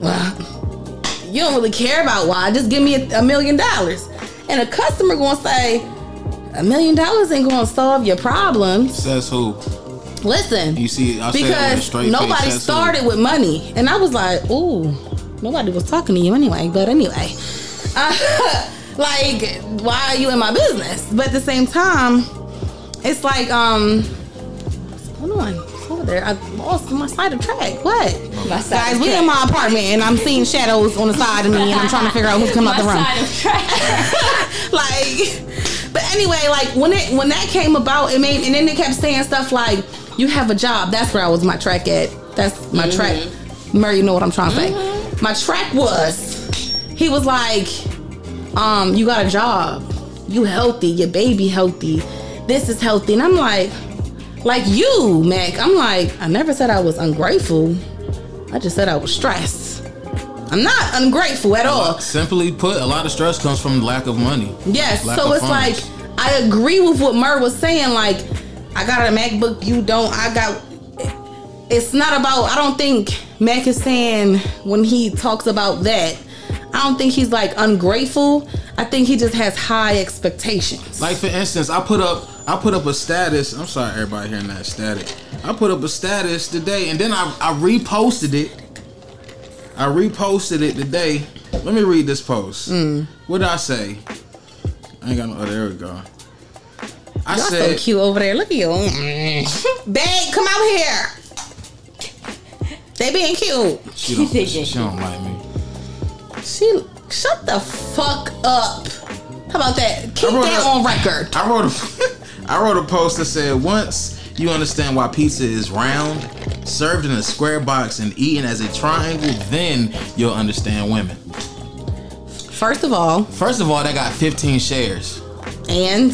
B: Well, you don't really care about why. Just give me a, a million dollars. And a customer gonna say, a million dollars ain't gonna solve your problems.
A: Says who?
B: Listen,
A: You see, I said it with a
B: because
A: straight
B: nobody
A: says who.
B: started with money, and I was like, ooh, nobody was talking to you anyway. But anyway, uh, like, why are you in my business? But at the same time, it's like, um, hold on, over there. I lost my side of track. What?
C: My side
B: Guys, we
C: track.
B: in my apartment, and I'm seeing shadows on the side of me, and I'm trying to figure out who's coming out the room.
C: side of track.
B: like but anyway like when it when that came about it made and then they kept saying stuff like you have a job. That's where i was my track at. That's my track. Murray you know what i'm trying to say. My track was he was like um you got a job. You healthy. Your baby healthy. This is healthy. And i'm like like you mac. I'm like i never said i was ungrateful. I just said i was stressed. I'm not ungrateful at all.
A: Simply put, a lot of stress comes from lack of money.
B: Yes,
A: Lack
B: so it's
A: funds.
B: like I agree with what Myrrh was saying. Like, I got a MacBook, you don't. I got. It's not about. I don't think Mac is saying when he talks about that. I don't think he's like ungrateful. I think he just has high expectations.
A: Like for instance, I put up I put up a status. I'm sorry, everybody hearing that static. I put up a status today, and then I, I reposted it. I reposted it today. Let me read this post.
B: Mm.
A: What did I say? I ain't got no. Oh, there we go. I
B: Y'all
A: said
B: so cute over there. Look at you, mm. babe. Come out here. They being cute.
A: she don't, she, she don't like me.
B: She shut the fuck up. How about that? Keep that
A: a-
B: on record.
A: I wrote a I wrote a post that said once you understand why pizza is round, served in a square box and eaten as a triangle, then you'll understand women.
B: First of all,
A: First of all, they got 15 shares.
B: and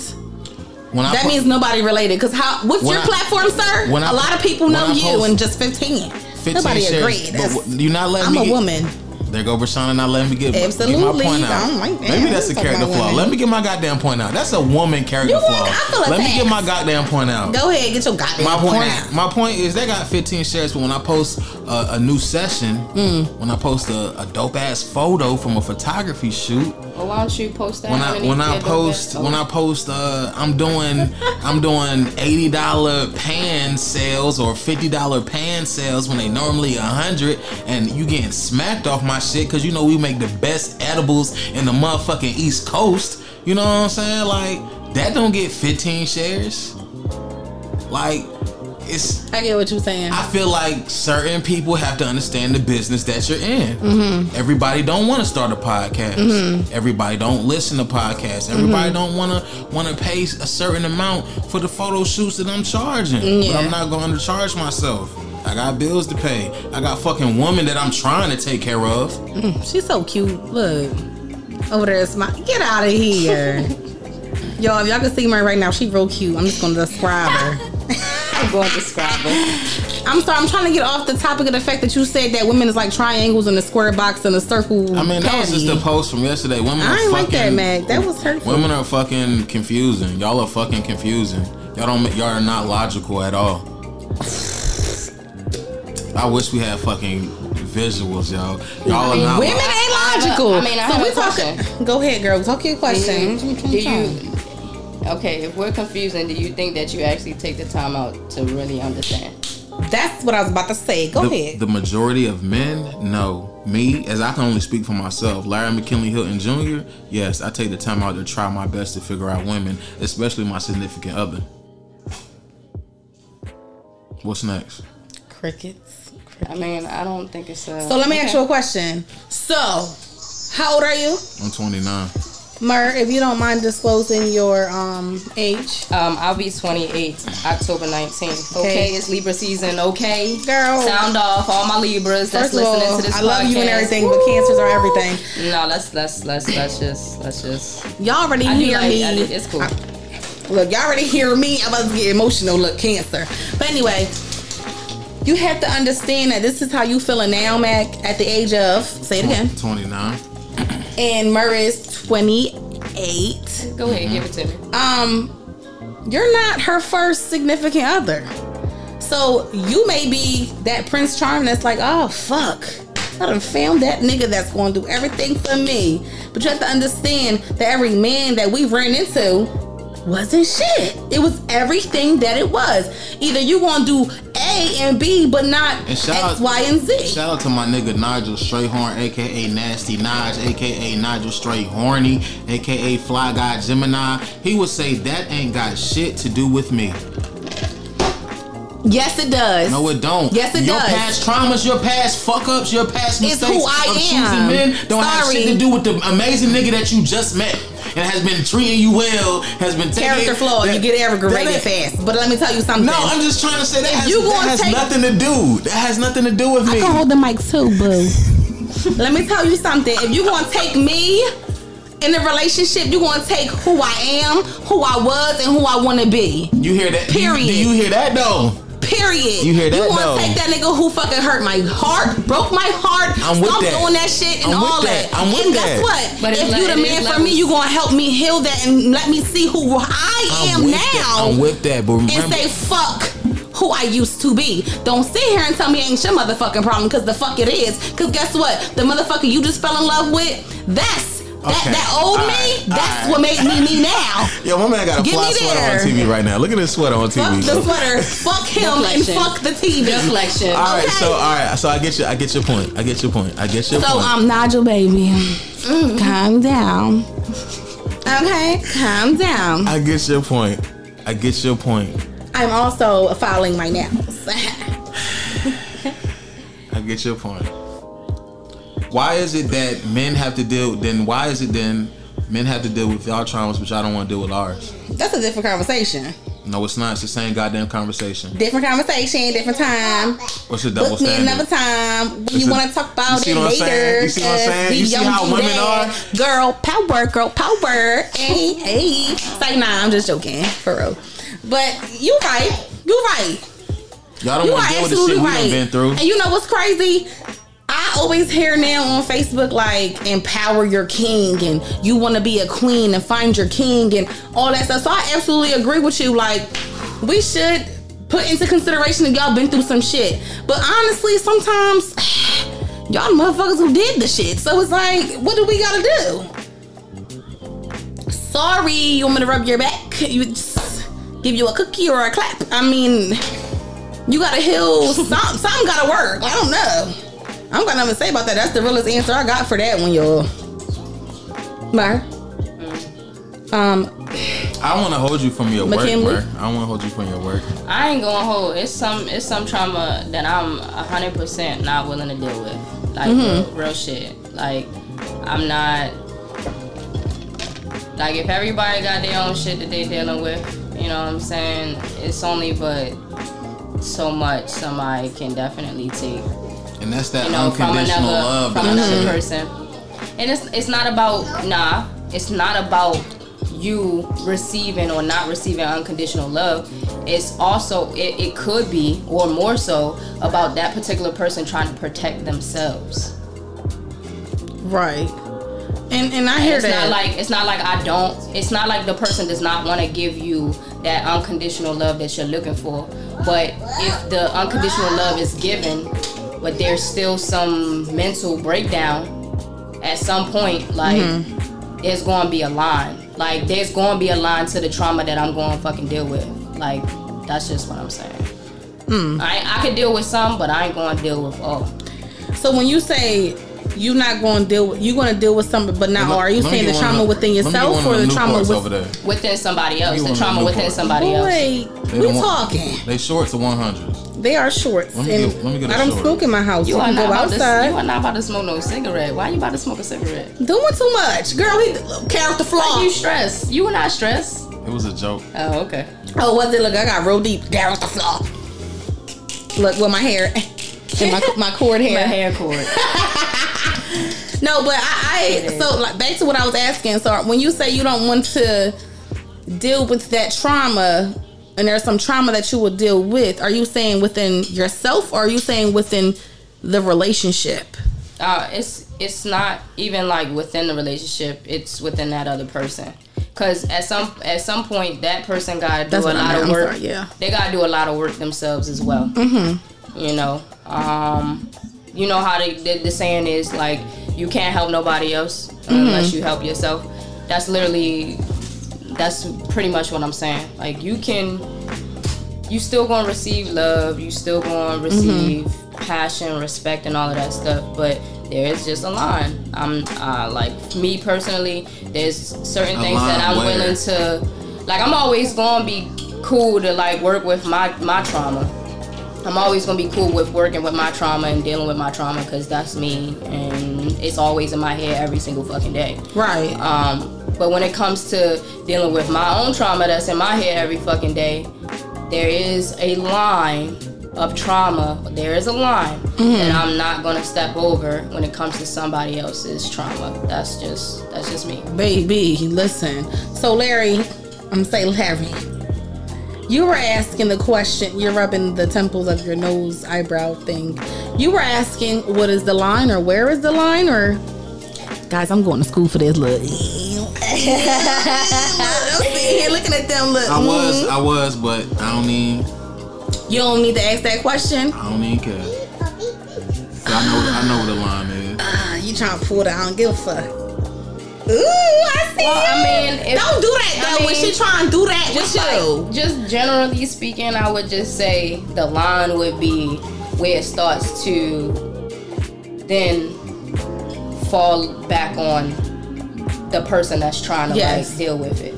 A: When
B: that means nobody related. Cause how? What's your
A: I-
B: platform, sir?
A: when I-
B: a lot of people know you,
A: post-
B: and just fifteen.
A: 15
B: Nobody
A: shares.
B: agreed. That's-
A: w- you not letting me
B: I'm
A: me
B: a
A: get-
B: woman.
A: There go Brishonna not letting me get, get my
B: Absolutely.
A: point out.
B: Like.
A: Maybe that's a character flaw. Let me get my goddamn point out. That's a woman character
B: You
A: flaw.
B: want- I feel
A: Let me get my goddamn point out.
B: Go ahead, get your goddamn
A: my
B: point,
A: point,
B: out.
A: my point is they got 15 shares, but when I post a, a new session,
B: Mm.
A: when I post a, a dope ass photo from a photography shoot,
C: Well, why don't you post that?
A: when I when I post when I post uh I'm doing I'm doing eighty dollar pan sales or fifty dollar pan sales when they normally a hundred and you getting smacked off my shit because you know we make the best edibles in the motherfucking East Coast. You know what I'm saying? Like that don't get 15 shares. Like it's.
B: I get what you're saying.
A: I feel like certain people have to understand the business that you're in. Mm-hmm. Everybody don't want to start a podcast.
B: Mm-hmm.
A: Everybody don't listen to podcasts. Everybody don't want to want to pay a certain amount for the photo shoots that I'm charging. But I'm not going to charge myself. I got bills to pay. I got fucking woman that I'm trying to take care of.
B: She's so cute. Look. Over there, smile. Get out of here. Y'all, if y'all can see her right now, she real cute. I'm just gonna describe her.
C: I'm going to describe it.
B: I'm sorry, I'm trying to get off the topic of the fact that you said that women is like triangles in a square box and a circle.
A: I mean, that was just a post from yesterday. Women
B: I
A: are
B: ain't like that, Mac. That was hurtful.
A: Women are fucking confusing. Y'all are fucking confusing. Y'all don't. Y'all are not logical at all. I wish we had fucking visuals, y'all. Y'all are not.
B: Women
A: lo-
B: ain't
C: I have a-
B: logical.
C: I mean, I have
B: we
C: a question.
B: talking. Go ahead, girl. Talk your question.
C: Do you? Okay, if we're confusing, do you think that you actually take the time out to really understand?
B: That's what I was about to say. Go
A: the,
B: ahead.
A: the majority of men, no. Me, as I can only speak for myself, Larry McKinley Hilton Jr., yes, I take the time out to try my best to figure out women, especially my significant other. What's next?
B: Crickets.
C: I mean, I don't think it's a.
B: So let me ask you a question. So, how old are you,
A: I'm 29.
B: Myrrh? If you don't mind disclosing your um age,
C: Um, I'll be 28 October 19th. Okay,
B: Okay.
C: it's Libra season. Okay,
B: Girl.
C: Sound off, all my Libras that's
B: first of
C: listening
B: all,
C: to this
B: I love you and
C: podcast.
B: everything, but cancers are everything.
C: No, let's let's let's let's just let's just.
B: Y'all already
C: I
B: hear
C: like
B: me.
C: I it's cool.
B: Look, y'all already hear me. I'm about to get emotional. Look, cancer. But anyway, you have to understand that this is how you feeling now, Mac, at the age of say it again.
A: 29.
B: And Murray is 28.
C: Go ahead, give it to me.
B: Um, you're not her first significant other. So you may be that Prince Charming that's like, oh fuck. I done found that nigga that's gonna do everything for me. But you have to understand that every man that we ran into wasn't shit. It was everything that it was. Either you gonna do A and B, but not
A: And
B: X,
A: out,
B: Y, and Z.
A: Shout out to my nigga Nigel Strayhorn, aka Nasty Nige, aka Nigel Straight Horny, aka Fly Guy Gemini. He would say that ain't got shit to do with me.
B: Yes, it does.
A: No, it don't.
B: Yes, it
A: your
B: does.
A: past traumas, your past fuck ups, your past
B: It's
A: mistakes
B: who I
A: of
B: am.
A: choosing men don't have
B: Sorry.
A: shit to do with the amazing nigga that you just met and has been treating you well, has been taking
B: Character flaw,
A: that-
B: you get aggravated
A: that ain't-
B: fast. But let me tell you something.
A: No, I'm just trying to say that has,
B: you
A: that
B: gonna
A: has
B: take-
A: nothing to do. That has nothing to do with me.
B: I
A: me.
B: can hold the mic too, boo. Let me tell you something. If you gonna take me in a relationship, you gonna take who I am, who I was, and who I wanna be.
A: You hear that? Do you-
B: Period.
A: Do you hear that though?
B: Period.
A: You hear that,
B: You wanna take that nigga who fucking hurt my heart, broke my heart,
A: I'm with
B: stop
A: that.
B: doing that shit and
A: I'm
B: all
A: that.
B: that.
A: I'm with
B: and
A: that.
B: guess what?
C: But
B: if you the man for me, you gonna help me heal that and let me see who I
A: I'm
B: now.
A: That. I'm with that, but
B: and say fuck who I used to be. Don't sit here and tell me it ain't your motherfucking problem because the fuck it is. Because guess what? The motherfucker you just fell in love with, that's that,
A: Okay.
B: that old
A: All
B: me, that's
A: All right.
B: what made me me now.
A: yo, my man got a
B: Get
A: fly sweater
B: there.
A: on TV right now. Look at this sweater on TV.
B: Fuck the sweater, fuck him, and fuck the TV.
C: Deflection.
A: All right,
B: Okay.
A: so all right, so I get you. I get your point. I get your point. I get your
B: So
A: point.
B: um, Nigel, baby, calm down. Okay, calm down.
A: I get your point. I get your point.
B: I'm also filing my nails.
A: I get your point. Why is it that men have to deal? Then why is it then men have to deal with y'all traumas, but y'all don't want to deal with ours?
B: That's a different conversation.
A: No, it's not. It's the same goddamn conversation.
B: Different conversation, different time.
A: What's the double
B: Book me
A: standard?
B: another time
A: It's
B: you want to talk about it later.
A: You see what I'm saying? You see how women are?
B: Girl power, girl power. Hey, hey. It's like, nah, I'm just joking, for real. But you right. You right.
A: Y'all don't want to deal with the shit
B: absolutely
A: we
B: right.
A: done been through.
B: And you know what's crazy? I always hear now on Facebook like empower your king and you want to be a queen and find your king and all that stuff. So I absolutely agree with you. Like we should put into consideration that y'all been through some shit. But honestly, sometimes y'all motherfuckers who did the shit. So it's like, what do we gotta do? Sorry, you want me to rub your back? You just give you a cookie or a clap. I mean, you gotta heal. Some, something gotta work. I don't know. I don't got nothing to say about that. That's the realest answer I got for that one, y'all. Mar. Um,
A: I don't want to hold you from your
B: McKinley?
A: work, bro. I want to hold you from your work.
C: I ain't gonna hold. It's some it's some trauma that I'm hundred percent not willing to deal with. Like real, real shit. Like I'm not. Like if everybody got their own shit that they dealing with, you know what I'm saying? It's only but so much somebody can definitely take.
A: And that's that
C: You know, from
A: unconditional
C: another
A: love.
C: from
A: that
C: another
A: shit.
C: person. And it's it's not about nah. It's not about you receiving or not receiving unconditional love. It's also it, it could be or more so about that particular person trying to protect themselves.
B: Right. And and I hear
C: It's
B: that.
C: not like it's not like I don't. It's not like the person does not want to give you that unconditional love that you're looking for. But if the unconditional love is given, but there's still some mental breakdown at some point, like
B: Mm-hmm.
C: there's going to be a line. Like there's going to be a line to the trauma that I'm going to fucking deal with. Like that's just what I'm saying.
B: Mm.
C: I I could deal with some, but I ain't going to deal with all.
B: so when you say you're not going to deal with, you're going to deal with something, but now
A: Let-
B: are you
A: let
B: saying the trauma
A: them-
B: within
A: let me get
B: yourself
A: one
B: or
A: of
B: the trauma
A: Newports
B: with?
A: over there?
C: Within somebody else, the trauma
A: the
C: within somebody else.
B: Boy,
A: They
B: we
A: don't want-
B: talking.
A: They shorts are 100s.
B: They are shorts,
A: Let me
B: and
A: get- let me get a
B: I don't
A: short.
B: smoke in my house. You,
C: You are,
B: can
C: not
B: go
C: about to,
B: outside.
C: you are not about to smoke no cigarette. Why are you about to smoke a cigarette?
B: Doing too much, girl. He character
C: Why
B: flaw.
C: you stressed? You were not stressed.
A: It was a joke.
C: Oh, okay.
B: Oh, was it? Look, I got real deep. down the flaw. Look, with my hair and my my cord hair
C: My
B: hair.
C: hair cord.
B: No, but I, I so like back to what I was asking. So when you say you don't want to deal with that trauma, and there's some trauma that you will deal with, are you saying within yourself, or are you saying within the relationship?
C: uh, it's it's not even like within the relationship. It's within that other person. Cause at some at some point that person gotta do
B: That's
C: a
B: what I
C: lot of work.
B: sorry, yeah.
C: They gotta do a lot of work themselves as well. Mm-hmm. You know, um, you know how they, the, the saying is like you can't help nobody else unless
B: Mm-hmm.
C: you help yourself. That's literally that's pretty much what I'm saying. Like you can you still gonna receive love, you still gonna receive passion, respect, and all of that stuff. But there is just a line. I'm uh, like me personally. There's certain
A: A
C: things that I'm
A: where?
C: willing to. Like I'm always gonna be cool to like work with my my trauma. I'm always gonna be cool with working with my trauma and dealing with my trauma because that's me, and it's always in my head every single fucking day.
B: Right.
C: Um, but when it comes to dealing with my own trauma that's in my head every fucking day, there is a line of trauma. There is a line that I'm not gonna step over when it comes to somebody else's trauma. That's just that's just me.
B: Baby, listen. So Larry, I'm gonna say Larry. You were asking the question. You're rubbing the temples of your nose eyebrow thing. You were asking what is the line or where is the line or guys. I'm going to school for this. Look, I'm sitting here looking at them. Look,
A: I was,
B: mm.
A: I was, but I don't even,
B: You don't need to ask that question.
A: I don't even care. 'Cause I know, I know what the line is.
B: Ah, you trying to pull that? I don't give a fuck. Ooh, I see.
C: Well, I mean, if-
B: don't do that
C: I
B: though. when
C: mean,
B: she trying to do that with
C: Just
B: you.
C: like, just generally speaking, I would just say the line would be where it starts to then fall back on the person that's trying to
B: Yes.
C: like deal with it.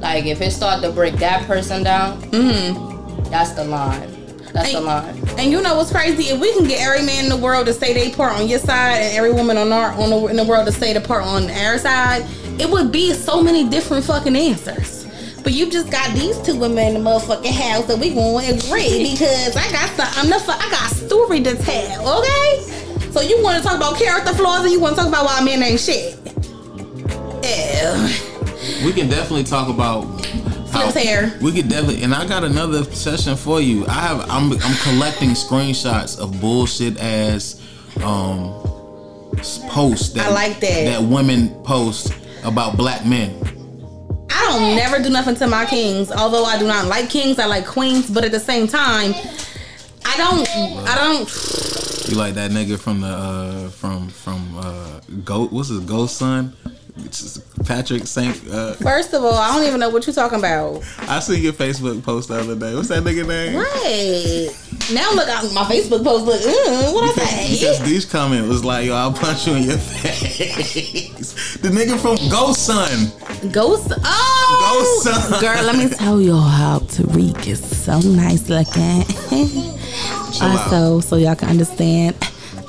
C: Like if it start to break that person down, mm-hmm. that's the line. That's
B: And-
C: line.
B: And you know what's crazy? If we can get every man in the world to say they part on your side, and every woman on our on the, in the world to say the part on our side, it would be so many different fucking answers. But you just got these two women in the motherfucking house, that we gonna agree because I got some. I'm the I got a story to tell. Okay. So you want to talk about character flaws, and you want to talk about why men ain't shit. Ew.
A: We can definitely talk about
B: Flip's hair.
A: we could definitely, and I got another session for you. I have, I'm, I'm collecting screenshots of bullshit ass um posts that
B: I like that.
A: that women post about black men.
B: I don't never do nothing to my kings. Although I do not like kings, I like queens. But at the same time, I don't. I don't.
A: You like that nigga from the uh from from uh Goat? What's his Ghost Son? Patrick Saint. Uh,
B: First of all, I don't even know what you're talking about.
A: I seen your Facebook post the other day. What's that nigga name?
B: Right. Now look at my Facebook post. Look, mm, what I say?
A: Because
B: say?
A: these comment was like, "Yo, I'll punch you in your face." the nigga from Ghost Son.
B: Ghost. Oh,
A: Ghost son.
B: girl. Let me tell y'all how Tariq is so nice looking.
A: Chill out.
B: also, so y'all can understand,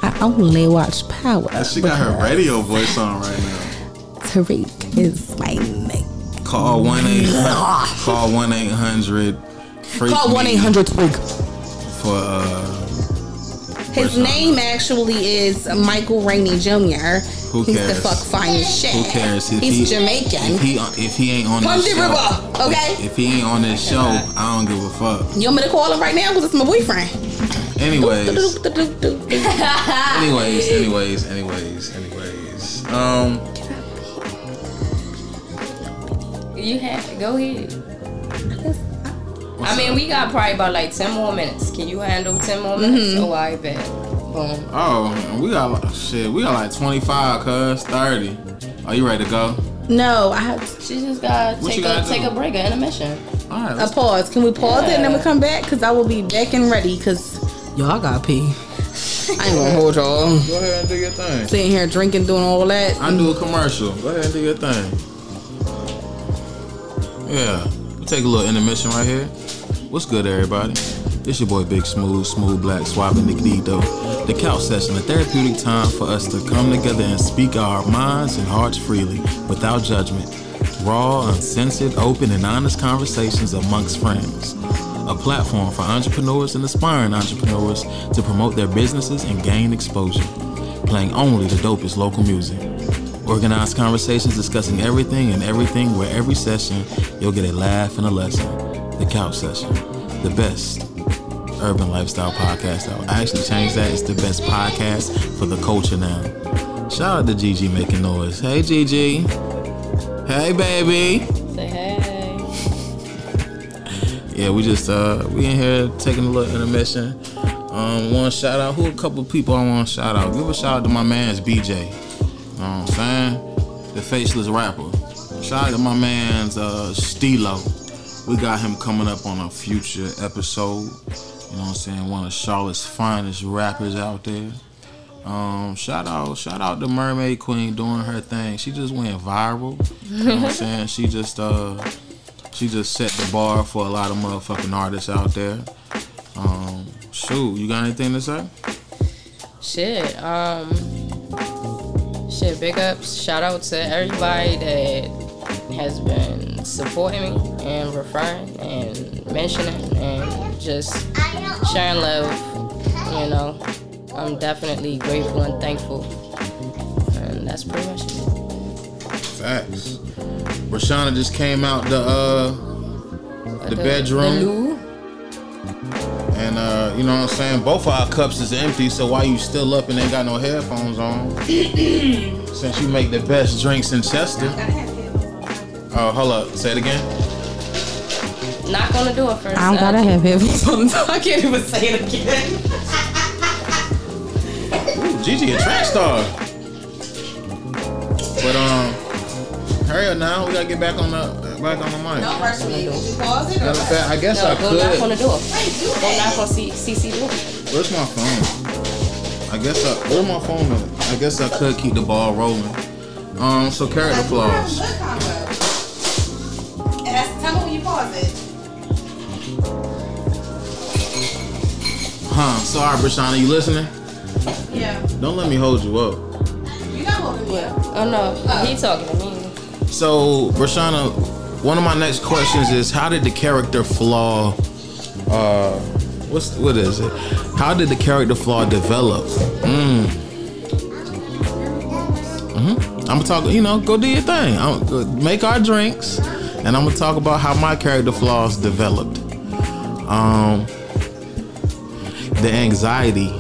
B: I only watch Power.
A: She got her radio voice on right now.
B: Tariq is my name.
A: Call one eight call one eight hundred.
B: Call one eight hundred Tariq.
A: for uh,
B: His name actually is Michael Rainey Jr.
A: Who
B: He's the
A: cares?
B: fuck finest shit.
A: who cares if
B: He's
A: he
B: Jamaican.
A: If he if he ain't on
B: Punji
A: this show,
B: River, okay?
A: If, if he ain't on this show, I don't give a fuck.
B: you want me to call him right now? Because it's my boyfriend.
A: Anyways, anyways, anyways, anyways, anyways. Um,
C: You have go ahead. I mean, we got probably about like ten more minutes. Can you handle ten more minutes? Mm-hmm. Oh, I bet. Boom.
A: oh, we got like- shit. We got like twenty five, cuz thirty. Are you ready to go?
B: No, I have
C: She just gotta take a take
A: do?
C: a break, an intermission.
A: All right.
B: a pause. Can we pause it and then we come back? Because I will be back and ready. Because y'all got pee. I ain't gonna hold y'all.
A: go ahead and do your thing.
B: Sitting here drinking, doing all that.
A: I do a commercial. Go ahead and do your thing. Yeah. We take a little intermission right here. What's good, everybody? This your boy Big Smooth, Smooth Black, Swabbing Nickito. The couch session, a therapeutic time for us to come together and speak our minds and hearts freely, without judgment. Raw, uncensored, open, and honest conversations amongst friends. A platform for entrepreneurs and aspiring entrepreneurs to promote their businesses and gain exposure. Playing only the dopest local music. Organized conversations discussing everything and everything where every session you'll get a laugh and a lesson. The Couch Session. The best urban lifestyle podcast out. I actually changed that. It's the best podcast for the culture now. Shout out to Gigi making noise. Hey Gigi. Hey baby.
C: Say hey.
A: Yeah, we just uh we in here taking a little intermission. Um one shout out who a couple people I want to shout out. Give a shout out to my man's BJ. You know what I'm saying? The faceless rapper. Shout out to my man's uh Stilo. We got him coming up on a future episode. You know what I'm saying? One of Charlotte's finest rappers out there. Um, shout out, shout out to Mermaid Queen doing her thing. She just went viral. You know what I'm saying? She just uh she just set the bar for a lot of motherfucking artists out there. Um, shoot, you got anything to say?
C: Shit. Um. Shit. Big ups. Shout out to everybody that has been supporting me and referring and mentioning and just sharing love. You know, I'm definitely grateful and thankful. And that's pretty much it.
A: Facts. Rashana just came out the uh the, bedroom
C: The.
A: And uh you know what I'm saying? Both of our cups is empty, so why you still up and ain't got no headphones on? Since you make the best drinks in Chester. Oh, hold up. Say it again.
C: Not gonna do it first.
B: I don't
C: Uh,
B: gotta have headphones. I can't even say it again.
A: Ooh, Gigi a track star. But um, hurry up now. We gotta get back on the back on the mic.
B: Don't. Did you pause it
A: Matter of fact, I guess
C: No,
A: I
C: go knock on the
A: could.
C: door. Go knock on C- CC door.
A: Where's my phone? I guess I where's my phone at? I guess I could keep the ball rolling. Um, so character flaws.
B: And that's tell me when you pause it.
A: Huh? Sorry, Brishonna, you listening?
B: Yeah.
A: Don't let me hold you up.
B: You not holding me up.
C: Oh no, he talking to me.
A: So, Brishonna, one of my next questions is how did the character flaw uh what's what is it? How did the character flaw develop? Mm. hmm I'm gonna talk, you know, go do your thing. I'm make our drinks and I'm gonna talk about how my character flaws developed. Um the anxiety.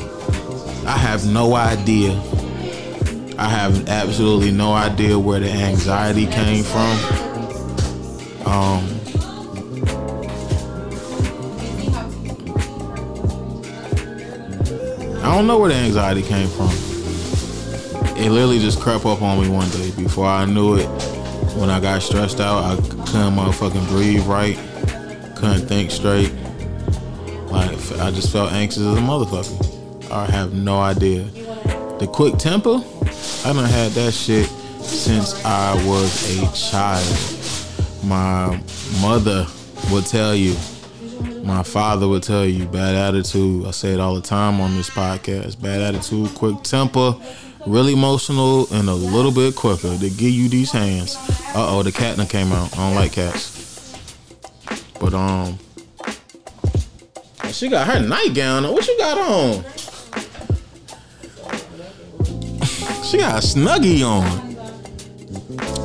A: I have no idea. I have absolutely no idea where the anxiety came from. Um, I don't know where the anxiety came from. it literally just crept up on me one day. Before I knew it, when I got stressed out, I couldn't motherfucking breathe right, couldn't think straight. Like I just felt anxious as a motherfucker. I have no idea. The quick temper, I done had that shit since I was a child. My mother would tell you, my father would tell you, bad attitude. I say it all the time on this podcast. Bad attitude, quick temper, really emotional, and a little bit quicker to give you these hands. Uh oh, the cat came out. I don't like cats. But um, she got her nightgown on. What you got on? She got a snuggie on.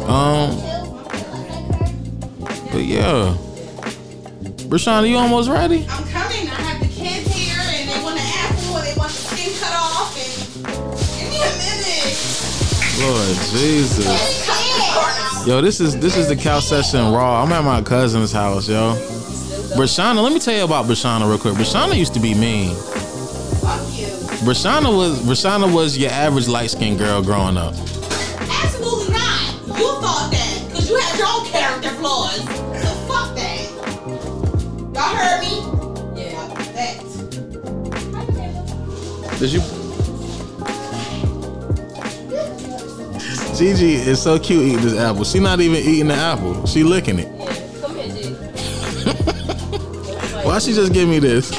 A: Um, but yeah. Brishonna, you almost ready?
B: I'm coming. I have the kids here, and they want an apple, and they want the skin cut off, and give me a minute.
A: Lord Jesus. Yo, this is this is the cow session raw. I'm at my cousin's house, yo. Brishonna, let me tell you about Brishonna real quick. Brishonna used to be mean.
B: Fuck you.
A: Brishonna was Brishonna was your average light skinned girl growing up.
B: Absolutely not. You thought that because you had your own character flaws.
A: Did you? Gigi is so cute eating this apple. She not even eating the apple. She licking it.
C: Come here, G.
A: Why she just give me this?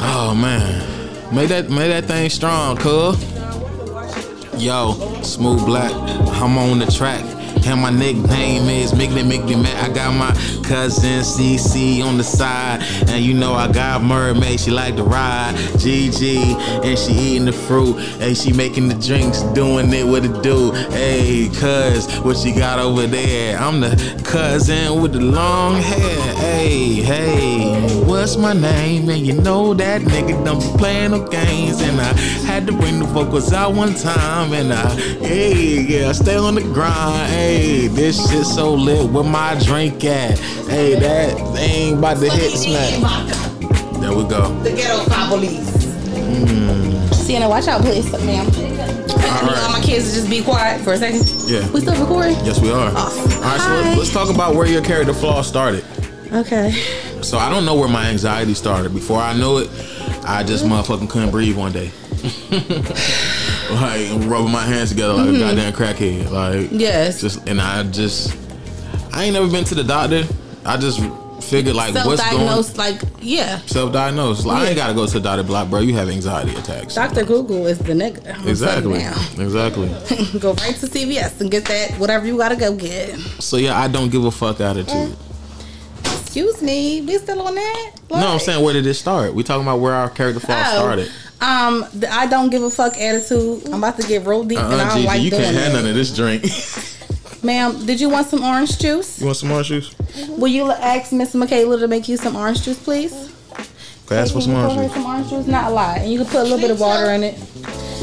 A: Oh man, make that make that thing strong, cuz. Yo, smooth black, I'm on the track. And my nickname is Miggly Miggly Mac. I got my cousin CC on the side. And you know I got Mermaid, she like to ride. GG, and she eating the fruit. And she making the drinks, doing it with a do. Hey, cuz, what she got over there? I'm the cousin with the long hair. Hey, hey, what's my name? And you know that nigga don't be playing no games. And I had to bring the vocals out one time. And I, hey, yeah, I stay on the grind. Hey, this shit so lit. Where my drink at? Hey, that thing about to hit smack. There we go.
B: The ghetto police. Hmm. Sienna, watch out, please, ma'am.
A: All right.
B: All my kids to just be quiet for a second.
A: Yeah.
B: We still recording?
A: Yes, we are.
B: Awesome.
A: All right, so
B: Hi.
A: let's, let's talk about where your character flaw started.
B: Okay.
A: So I don't know where my anxiety started. Before I knew it, I just motherfucking couldn't breathe one day. like rubbing my hands together like a mm-hmm. goddamn crackhead. Like
B: Yes.
A: just and I just I ain't never been to the doctor. I just figured like what's going
B: like, yeah.
A: self-diagnosed. Like, I ain't gotta go to the doctor. Block, bro. You have anxiety attacks.
B: Dr. Google is the nigga. I'm
A: Exactly. Exactly.
B: go right to CVS and get that whatever you gotta go get.
A: So yeah, I don't give a fuck attitude. Mm.
B: Excuse me, we still on that?
A: No, I'm saying where did it start? We talking about where our character flaw
B: Oh,
A: started.
B: Um, the I don't give a fuck attitude. I'm about to get real deep, and I don't
A: Gigi,
B: like
A: you
B: doing
A: can't have none of this drink.
B: Ma'am, did you want some orange juice?
A: you want some orange juice?
B: Will you ask Miss Michaela to make you some orange juice, please?
A: Can I ask for some
B: you
A: more
B: pour her
A: juice?
B: some orange juice? Not a lot, and you can put a little bit of water in it.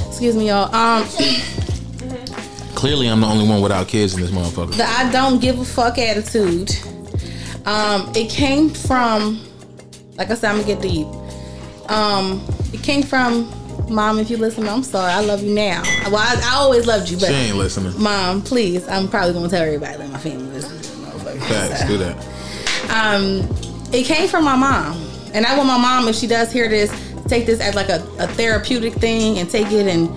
B: Excuse me, y'all. Um,
A: Clearly, I'm the only one without kids in this motherfucker.
B: the I don't give a fuck attitude. Um, it came from, like I said, I'm gonna get deep. Um, it came from, mom. If you listen, I'm sorry. I love you now. Well, I, I always loved you, but
A: She ain't listening.
B: mom, please. I'm probably gonna tell everybody that my family listens to motherfucker.
A: Facts,
B: So,
A: do that.
B: Um, it came from my mom, and I want my mom, if she does hear this, take this as like a, a therapeutic thing and take it and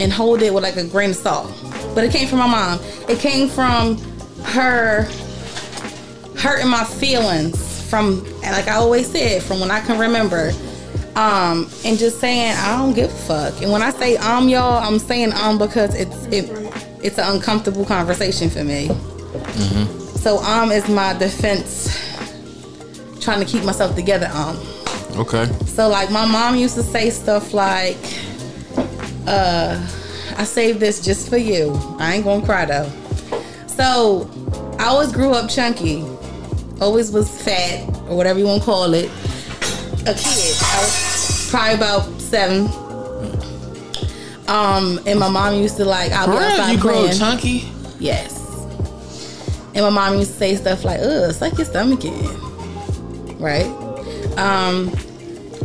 B: and hold it with like a grain of salt. But it came from my mom. It came from her hurting my feelings from, like I always said, from when I can remember. Um, and just saying I don't give a fuck. And when I say um, y'all, I'm saying um because it's it it's an uncomfortable conversation for me. So um is my defense trying to keep myself together um.
A: Okay.
B: So like my mom used to say stuff like, uh, I saved this just for you. I ain't gonna cry though. So I always grew up chunky. Always was fat or whatever you wanna call it. A kid. I was probably about seven. Um, and my mom used to like I'll be outside
A: you grow
B: playing.
A: chunky?
B: Yes. And my mom used to say stuff like, ugh, suck your stomach in. Right? Um,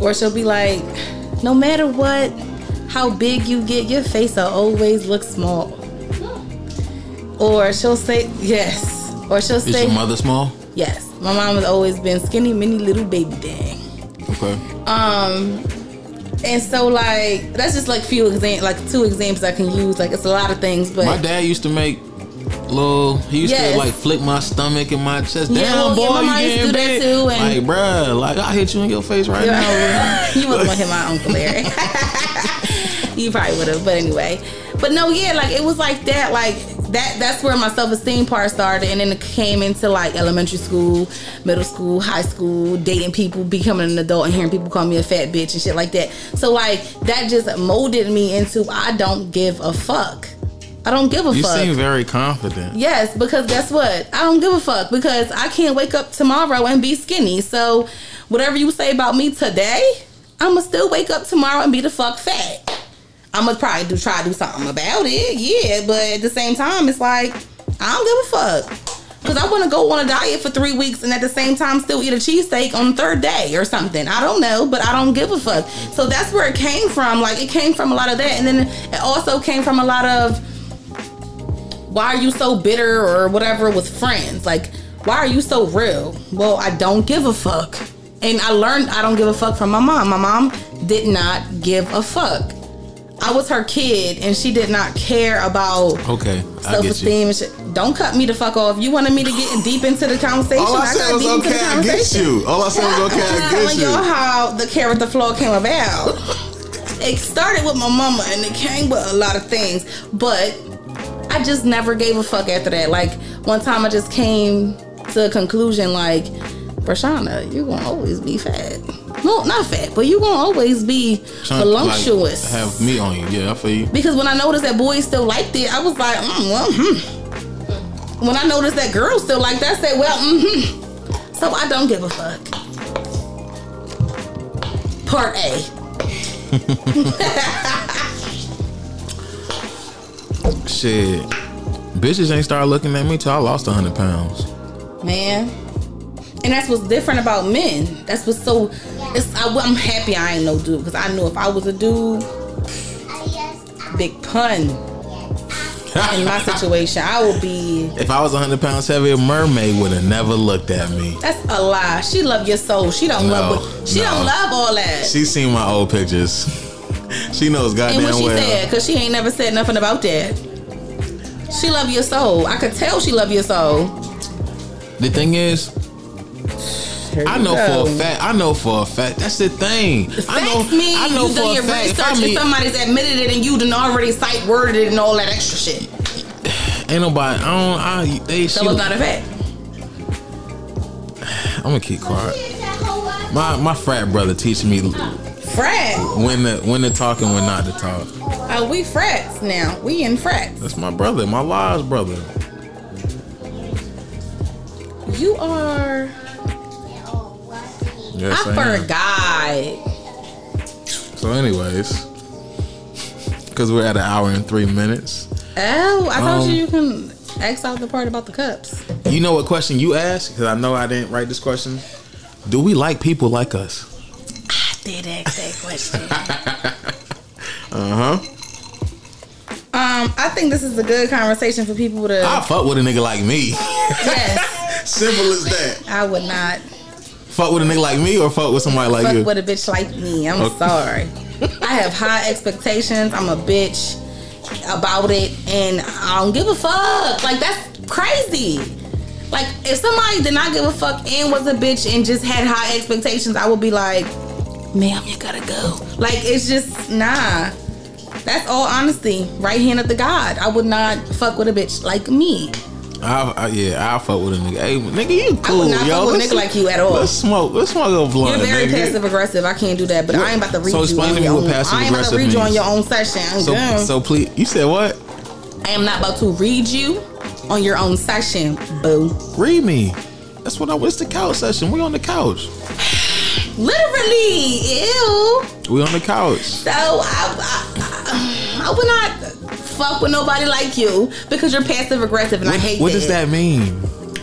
B: Or she'll be like, no matter what, how big you get, your face will always look small. Or she'll say, yes. Or she'll
A: Is
B: say,
A: your mother small?
B: Yes. My mom has always been skinny, mini little baby thing.
A: Okay.
B: Um, and so like that's just like few exam, like two examples I can use. Like it's a lot of things, but
A: My dad used to make little. He used
B: Yes.
A: to like flick my stomach and my chest.
B: Yeah,
A: Damn,
B: well, yeah,
A: boy,
B: my
A: you getting big.
B: too, and-
A: like, bruh, like I hit you in your face right now.
B: you wasn't gonna hit my uncle Larry. you probably would have, but anyway. But no, yeah, like it was like that, like that. That's where my self esteem part started, and then it came into like elementary school, middle school, high school, dating people, becoming an adult, and hearing people call me a fat bitch and shit like that. So like that just molded me into I don't give a fuck. I don't give a
A: You
B: fuck.
A: You seem very confident.
B: Yes, because guess what? I don't give a fuck because I can't wake up tomorrow and be skinny. So whatever you say about me today, I'ma still wake up tomorrow and be the fuck fat. I'ma probably do try to do something about it, yeah. But at the same time, it's like I don't give a fuck. Cause I want to go on a diet for three weeks and at the same time still eat a cheesesteak on the third day or something. I don't know, but I don't give a fuck. So that's where it came from. Like it came from a lot of that, and then it also came from a lot of why are you so bitter or whatever with friends? Like, why are you so real? Well, I don't give a fuck. And I learned I don't give a fuck from my mom. My mom did not give a fuck. I was her kid and she did not care about
A: Okay,
B: self esteem. shit. Don't cut me the fuck off. You wanted me to get deep into the conversation.
A: All I said
B: got
A: was
B: deep into the
A: okay, I get you. All I said was okay,
B: I'm
A: I
B: telling
A: you.
B: how the character flaw came about. It started with my mama and it came with a lot of things, but I just never gave a fuck after that. Like one time I just came to a conclusion like, Brishonna, you're gonna always be fat. No, not fat, but you won't always be
A: Trying
B: voluptuous.
A: Like, have me on you. Yeah, I feel you.
B: because when I noticed that boys still liked it, I was like, mm, well, hmm. When I noticed that girls still like that, I said, well, mm-hmm. So I don't give a fuck. Part A.
A: Shit. Bitches ain't start looking at me till I lost 100 pounds.
B: man. And that's what's different about men. That's what's so. It's, I, am happy I ain't no dude because I knew if I was a dude, big pun in my situation, I would be.
A: If I was 100 pounds heavier, Mermaid would have never looked at me.
B: That's a lie. She love your soul. She don't
A: No,
B: love. What, she
A: no.
B: don't love all that.
A: She seen my old pictures. she knows
B: and
A: goddamn
B: what she
A: well.
B: said, because she ain't never said nothing about that. She love your soul. I could tell she love your soul.
A: The thing is,
B: Here
A: I know
B: go.
A: for a fact. I know for a fact. That's the thing. I know.
B: Mean
A: I know
B: you
A: for
B: done your
A: fact. If I
B: research and somebody's admitted it and you done already cite worded it and all that extra shit.
A: ain't nobody. I don't. I, they.
B: So
A: she,
B: it's not a fact.
A: I'm gonna keep quiet. My my frat brother teaching me
B: Frat.
A: when to when to talk and when not to talk.
B: Oh, we frats now. We in frats.
A: That's my brother, my lodge brother.
B: You are.
A: Yes,
B: I
A: I
B: forgot.
A: So, anyways, because we're at an hour and three minutes.
B: Oh, I told
A: Um,
B: you you can ask out the part about the cups.
A: You know what question you asked? Because I know I didn't write this question. Do we like people like us?
B: I did ask that question.
A: Uh huh.
B: um, I think this is a good conversation for people to.
A: I fuck with a nigga like me.
B: yes,
A: Simple as that.
B: I would not
A: Fuck with a nigga like me or fuck with somebody like
B: fuck
A: you.
B: with a bitch like me. I'm
A: Okay.
B: sorry. I have high expectations. I'm a bitch about it, and I don't give a fuck. Like that's crazy. Like if somebody did not give a fuck and was a bitch and just had high expectations, I would be like, "Ma'am, you gotta go." Like it's just nah. That's all honesty. Right hand of the God. I would not fuck with a bitch like me.
A: I, I, yeah, I'll fuck with a nigga. Hey, nigga, you
B: I
A: cool,
B: would not
A: yo.
B: fuck with a nigga like you at all.
A: Let's smoke. Let's smoke a little blunt,
B: You're very
A: nigga.
B: passive aggressive. I can't do that, but I ain't about to read you.
A: So
B: you
A: explain
B: on
A: to me
B: your
A: what
B: own.
A: passive
B: I ain't about to read you on your own session.
A: So, so please, you said what?
B: I am not about to read you on your own session, boo.
A: Read me. That's what I. It's the couch session. We on the couch.
B: Literally, ew.
A: We on the couch.
B: So I, I, I would not fuck with nobody like you because you're passive aggressive, and I
A: What,
B: hate
A: what
B: that.
A: does that mean?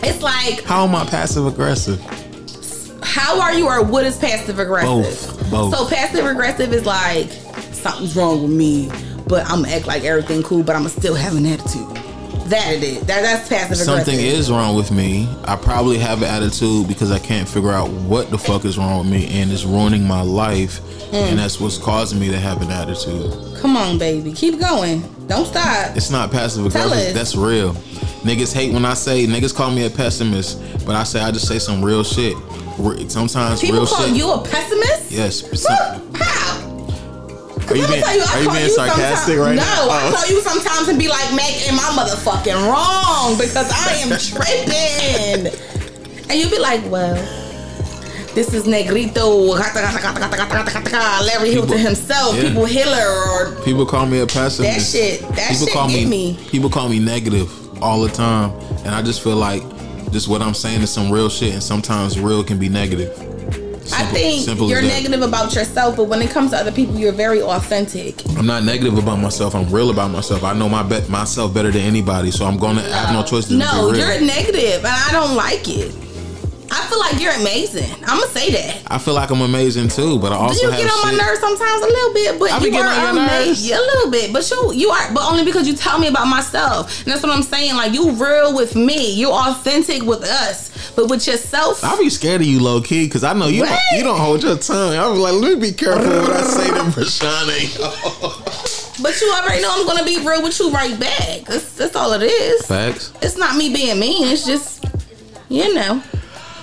B: It's like
A: How am I passive aggressive?
B: how How are you, or what is passive aggressive?
A: Both. Both.
B: So passive aggressive is like something's wrong with me, but I'm gonna act like everything cool, but I'm gonna still have an attitude. That it is. That that's passive aggressive.
A: Something is wrong with me. I probably have an attitude because I can't figure out what the fuck is wrong with me, and it's ruining my life,
B: Mm.
A: and that's what's causing me to have an attitude.
B: Come on, baby, keep going. Don't stop.
A: It's not passive aggressive. That's real. Niggas hate when I say niggas call me a pessimist, but I say I just say some real shit. Sometimes
B: People
A: real
B: call
A: shit.
B: you a pessimist.
A: yes.
B: How?
A: Are you being,
B: tell you, I
A: are you
B: call
A: being
B: you
A: sarcastic right
B: no,
A: now?
B: I
A: Oh.
B: call you sometimes and be like, Mac, am I motherfucking wrong? Because I am tripping. and you be like, well, this is Negrito, Larry Hilton himself,
A: yeah.
B: people Hiller, or
A: People call me a pessimist.
B: That shit- that
A: people
B: shit
A: call me,
B: me.
A: People call me negative all the time, and I just feel like just what I'm saying is some real shit, and sometimes real can be negative.
B: I think
A: simple
B: you're negative about yourself, but when it comes to other people, you're very authentic.
A: I'm not negative about myself. I'm real about myself. I know my be- myself better than anybody, so I'm gonna I have no choice to
B: No,
A: be real.
B: you're negative, and I don't like it. I feel like you're amazing. I'm gonna say that.
A: I feel like I'm amazing too, but I also
B: Do you get on my nerves sometimes a little bit, but
A: I
B: you are
A: on your nerves.
B: amazing. A little bit, but you you are, but only because you tell me about myself, and that's what I'm saying. Like you real with me, you authentic with us, but with yourself.
A: I be scared of you low key because I know you don't, you don't hold your tongue. I was like, let me be careful what I say to Brishonna.
B: But you already know I'm gonna be real with you right back. That's, that's all it is.
A: Facts.
B: It's not me being mean. It's just you know.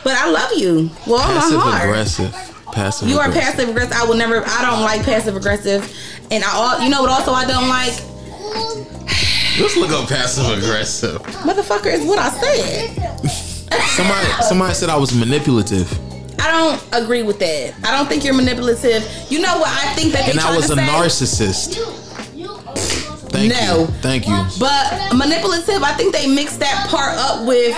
B: But I love you. Well,
A: Passive
B: my heart.
A: aggressive. Passive.
B: You are
A: aggressive.
B: passive aggressive. I will never. I don't like passive aggressive, and I. al- You know what? Also, I don't like.
A: Let's look up passive aggressive.
B: Motherfucker is what I said.
A: Somebody somebody said I was manipulative,
B: I don't agree with that. I don't think you're manipulative. You know what? I think that they
A: and I was
B: to
A: a
B: say.
A: narcissist. Thank
B: No.
A: you. Thank you.
B: But manipulative, I think they mix that part up with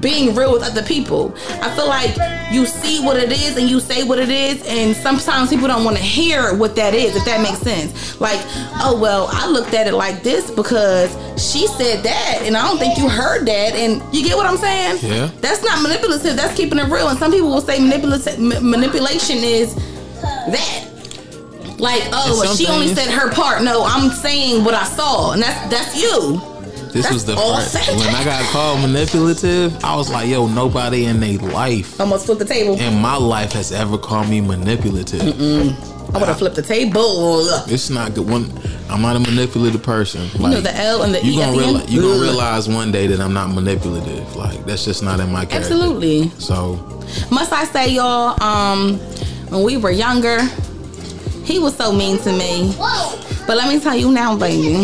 B: being real with other people. I feel like you see what it is and you say what it is, and sometimes people don't want to hear what that is, if that makes sense. Like, oh, well, I looked at it like this because she said that, and I don't think you heard that. And you get what I'm saying?
A: Yeah.
B: That's not manipulative, that's keeping it real. And some people will say manipula- ma- manipulation is that. Like, oh, well, she only said her part. No, I'm saying what I saw, and that's that's you.
A: This
B: That's
A: was the first when I got called manipulative. I was like, yo, nobody in their life, I
B: Almost flipped the table.
A: in my life, has ever called me manipulative.
B: I would have flipped the table.
A: It's not good. One, I'm not a manipulative person. Like,
B: You know the L and the
A: you
B: E at
A: gonna
B: the end.
A: you gonna realize one day that I'm not manipulative. Like that's just not in my character.
B: Absolutely.
A: So
B: Must I say, y'all? Um, when we were younger, he was so mean to me. But let me tell you now, baby.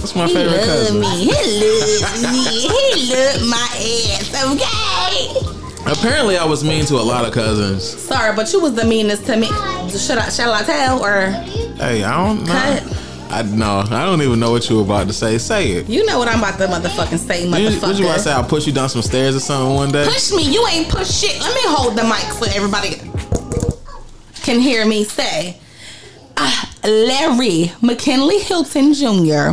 A: That's my
B: He
A: favorite
B: loved
A: cousin.
B: me. He loved me. He loved my ass. Okay.
A: Apparently, I was mean to a lot of cousins.
B: Sorry, but you was the meanest to me. Should I? Shall I tell or?
A: Hey, I don't know.
B: Cut.
A: I no, I don't even know what you were about to say. Say it.
B: You know what I'm about to motherfucking say,
A: What you, what you about to say? I'll push you down some stairs or something one day.
B: Push me. You ain't push shit. Let me hold the mic so everybody can hear me say. Ah, Larry McKinley Hilton Jr.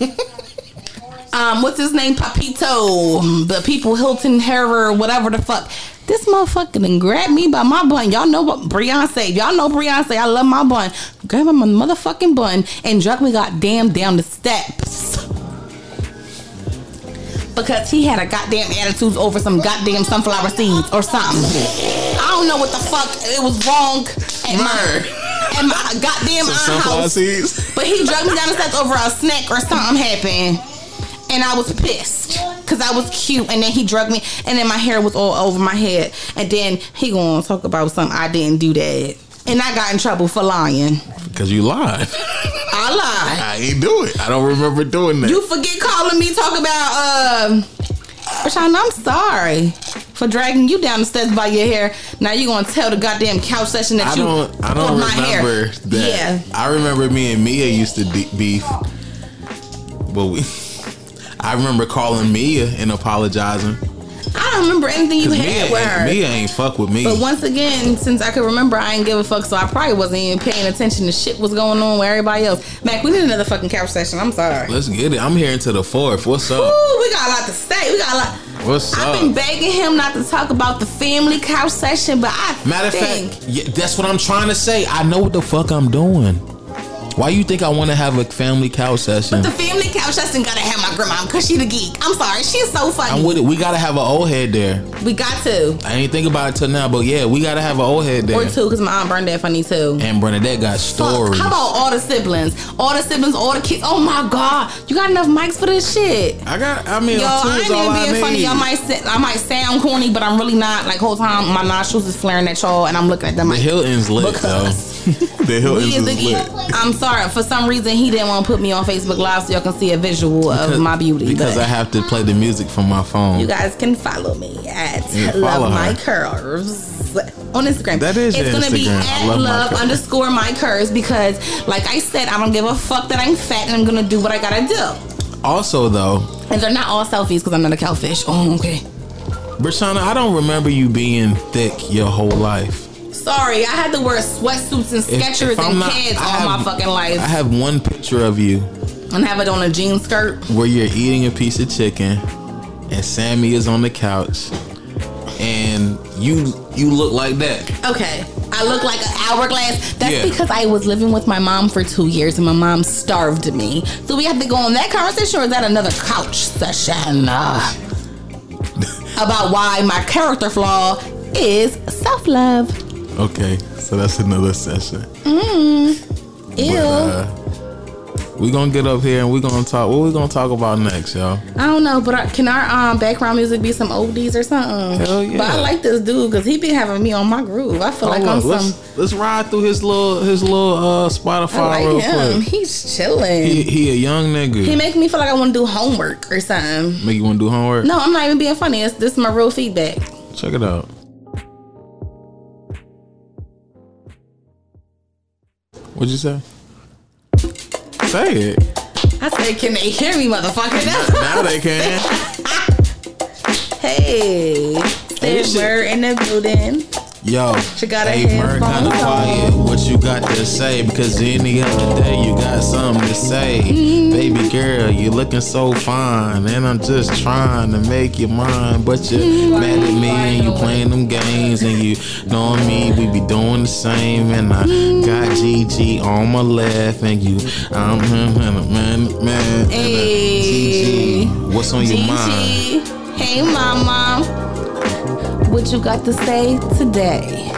B: um, what's his name? Papito. The people Hilton Herrer, whatever the fuck. This motherfucker done grabbed me by my bun. Y'all know what Beyonce. Y'all know Beyonce. I love my bun. Grabbed my motherfucking bun and drug me goddamn down the steps. Because he had a goddamn attitude over some goddamn sunflower seeds or something. I don't know what the fuck it was wrong at at my goddamn
A: Some
B: aunt house.
A: seeds.
B: But he drugged me down the steps over a snack or something happened. And I was pissed. Cause I was cute. And then he drugged me. And then my hair was all over my head. And then he gonna talk about something I didn't do that. And I got in trouble for lying.
A: Because you lied.
B: I lied.
A: I ain't do it. I don't remember doing that.
B: You forget calling me talk about um Rashawn, I'm sorry for dragging you down the steps by your hair. Now you're gonna tell the goddamn couch session that
A: I
B: you
A: don't. I don't
B: my
A: remember
B: hair.
A: that.
B: Yeah.
A: I remember me and Mia used to de- beef, but we. I remember calling Mia and apologizing.
B: I don't remember anything you had with
A: ain't-
B: her.
A: Mia ain't fuck with me.
B: But once again, since I could remember, I ain't give a fuck, so I probably wasn't even paying attention to shit was going on with everybody else. Mac, we need another fucking couch session. I'm sorry.
A: Let's get it. I'm here into the fourth. What's up?
B: Ooh, we got a lot to say. We got a lot.
A: What's up?
B: I've
A: up?
B: been begging him not to talk about the family couch session, but I
A: Matter of fact, yeah, that's what I'm trying to say. I know what the fuck I'm doing. Why you think I want to have a family couch session?
B: But the family couch session gotta have my grandma because she the geek. I'm sorry, she's so funny.
A: I'm with it. We gotta have an old head there.
B: we got to
A: I ain't think about it till now, but yeah, we gotta have an old head there.
B: or two because my aunt Bernadette funny too.
A: And Bernadette got stories.
B: How about all the siblings? All the siblings, all the kids. Oh my god, you got enough mics for this shit.
A: I got. I mean,
B: Yo, I ain't even
A: I
B: being
A: need.
B: funny. I might say, I might sound corny, but I'm really not. Like whole time, my nostrils is flaring at y'all, and I'm looking at them.
A: The Hilton's lit though. the Hilton's
B: is
A: lit.
B: I'm sorry. For some reason, he didn't want to put me on Facebook Live so y'all can see a visual of my beauty.
A: Because I have to play the music from my phone.
B: you guys can follow me at
A: Yeah, follow
B: Love My. Curves on Instagram.
A: That is
B: It's gonna be at
A: love
B: love,
A: My
B: underscore my curves because, like I said, I don't give a fuck that I'm fat and I'm gonna do what I gotta do.
A: also, though,
B: And they're not all selfies because I'm not a cowfish. Oh, okay.
A: Brishonna, I don't remember you being thick your whole life.
B: Sorry, I had to wear sweatsuits and Skechers
A: if
B: and
A: not-
B: kids
A: I
B: all my fucking life,
A: I have one picture of you
B: and have it on a jean skirt.
A: where you're eating a piece of chicken, and Sammy is on the couch, and you you look like that.
B: Okay. I look like an hourglass. That's
A: Yeah.
B: because I was living with my mom for two years and my mom starved me. So we have to go on that conversation or is that another couch session? Uh, about why my character flaw is self love.
A: Okay, so that's another session.
B: Ew.
A: But, uh, we gonna get up here and we gonna talk. What we gonna talk about next, y'all?
B: I don't know, but I, can our um, background music be some oldies or something?
A: Hell yeah.
B: But I like this dude because he be having me on my groove. I feel like
A: Hold
B: I'm
A: on,
B: some.
A: let's let's ride through his little his little uh Spotify
B: I
A: real
B: like him.
A: quick.
B: He's chilling.
A: He,
B: He,
A: a young nigga.
B: He make me feel like I want to do homework or something.
A: Make you wanna do homework?
B: No, I'm not even being funny. It's, this is my real feedback.
A: Check it out. What'd you say? Say it.
B: I said, can they hear me, motherfucker?
A: Now they can.
B: hey,
A: shit.
B: Bird in the building.
A: Yo,
B: She got
A: hey,
B: headphones
A: kinda quiet. What you got to say? Because any other day you got something to say.
B: Mm-hmm.
A: Baby girl, you looking so fine. And I'm just trying to make you mine. But you're
B: Mm-hmm.
A: mad at me and you playing them games. And you knowing me, we be doing the same. And I
B: Mm-hmm.
A: got GG on my left. And you, I'm him, man, man, man.
B: Hey.
A: GG, what's on your mind?
B: Hey, mama. What you got to say today?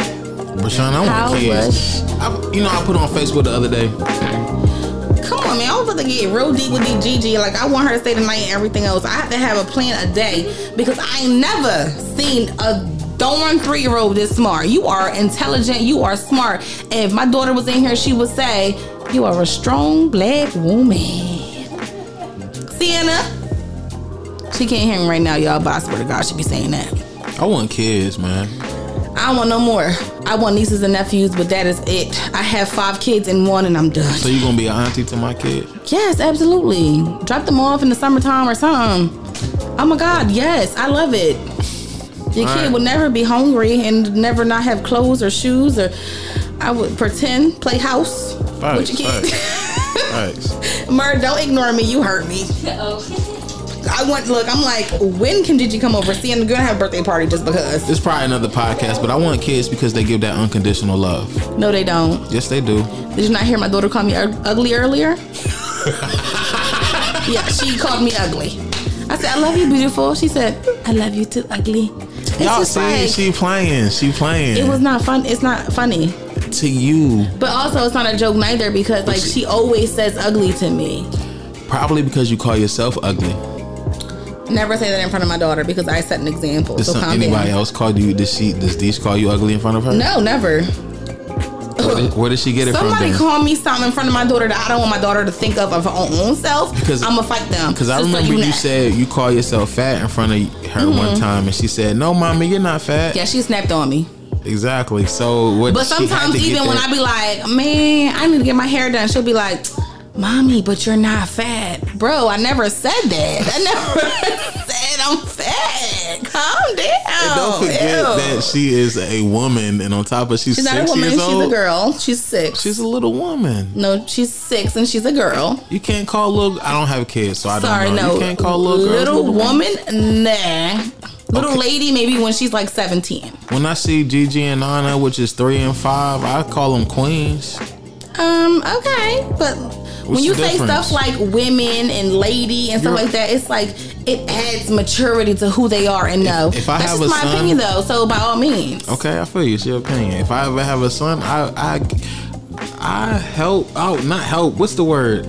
A: Rashawn, I want kids. I, you know, I put on Facebook the other day.
B: Come on, man. I was about to get real deep with these Gigi. Like, I want her to stay the night and everything else. I have to have a plan a day because I ain't never seen a darn three year old this smart. You are intelligent. You are smart. And if my daughter was in here, she would say, You are a strong black woman. Sienna. She can't hear me right now, y'all, but I swear to God, she be saying that.
A: I want kids, man.
B: I don't want no more. I want nieces and nephews, but that is it. I have five kids and one and I'm done.
A: So you gonna be an auntie to my kid?
B: Yes, absolutely. Drop them off in the summertime or something. Oh my God, yes, I love it. Your
A: All
B: kid
A: right.
B: would never be hungry and never not have clothes or shoes or I would pretend play house with your kid.
A: Facts.
B: Myrrh, don't ignore me. You hurt me. I want look. I'm like, when can Gigi come over? See, I'm gonna have a birthday party just because.
A: It's probably another podcast, but I want kids because they give that unconditional love.
B: No, they don't.
A: Yes, they do.
B: Did you not hear my daughter call me ugly earlier? yeah, she called me ugly. I said, I love you, beautiful. She said, I love you too, ugly. It's
A: Y'all see,
B: like,
A: she playing. She playing.
B: it was not fun. It's not funny.
A: to you,
B: But also, it's not a joke neither because, like, she always says ugly to me.
A: probably because you call yourself ugly.
B: Never say that in front of my daughter because I set an example.
A: Does
B: so
A: some, anybody
B: down.
A: else call you? Does she? Does Deesh call you ugly in front of her?
B: No, never.
A: Where did, where did she get it
B: Somebody
A: from? then?
B: call me something in front of my daughter that I don't want my daughter to think of of her own self.
A: Because-
B: I'm gonna fight them.
A: Because I
B: Just so
A: remember you, said you call yourself fat in front of her one mm-hmm. time, and she said, "No, mommy, you're not fat."
B: Yeah, she snapped on me.
A: Exactly. So what?
B: But sometimes even when I be like, man, I need to get my hair done, she'll be like, mommy, but you're not fat, bro. I never said that. I never said I'm fat. calm down.
A: And don't forget
B: Ew.
A: that she is a woman, and on top of she's,
B: She's
A: six
B: not a woman. She's
A: old.
B: a girl. She's six.
A: She's a little woman.
B: no, she's six and she's a girl.
A: You can't call little. I don't have kids, so I
B: Sorry,
A: don't know.
B: no.
A: You can't call little girls
B: little woman. Nah. Little
A: Okay.
B: lady, maybe when she's like seventeen.
A: When I see Gigi and Nana, which is three and five, I call them queens.
B: Um. Okay, but when you say
A: difference?
B: stuff like women and lady and stuff
A: You're-
B: like that, it's like it adds maturity to who they are and know.
A: if I
B: That's
A: have
B: just my
A: son-
B: opinion, though. So by all means.
A: Okay, I feel you. It's your opinion. If I ever have a son, I I I help out. Not help. What's the word?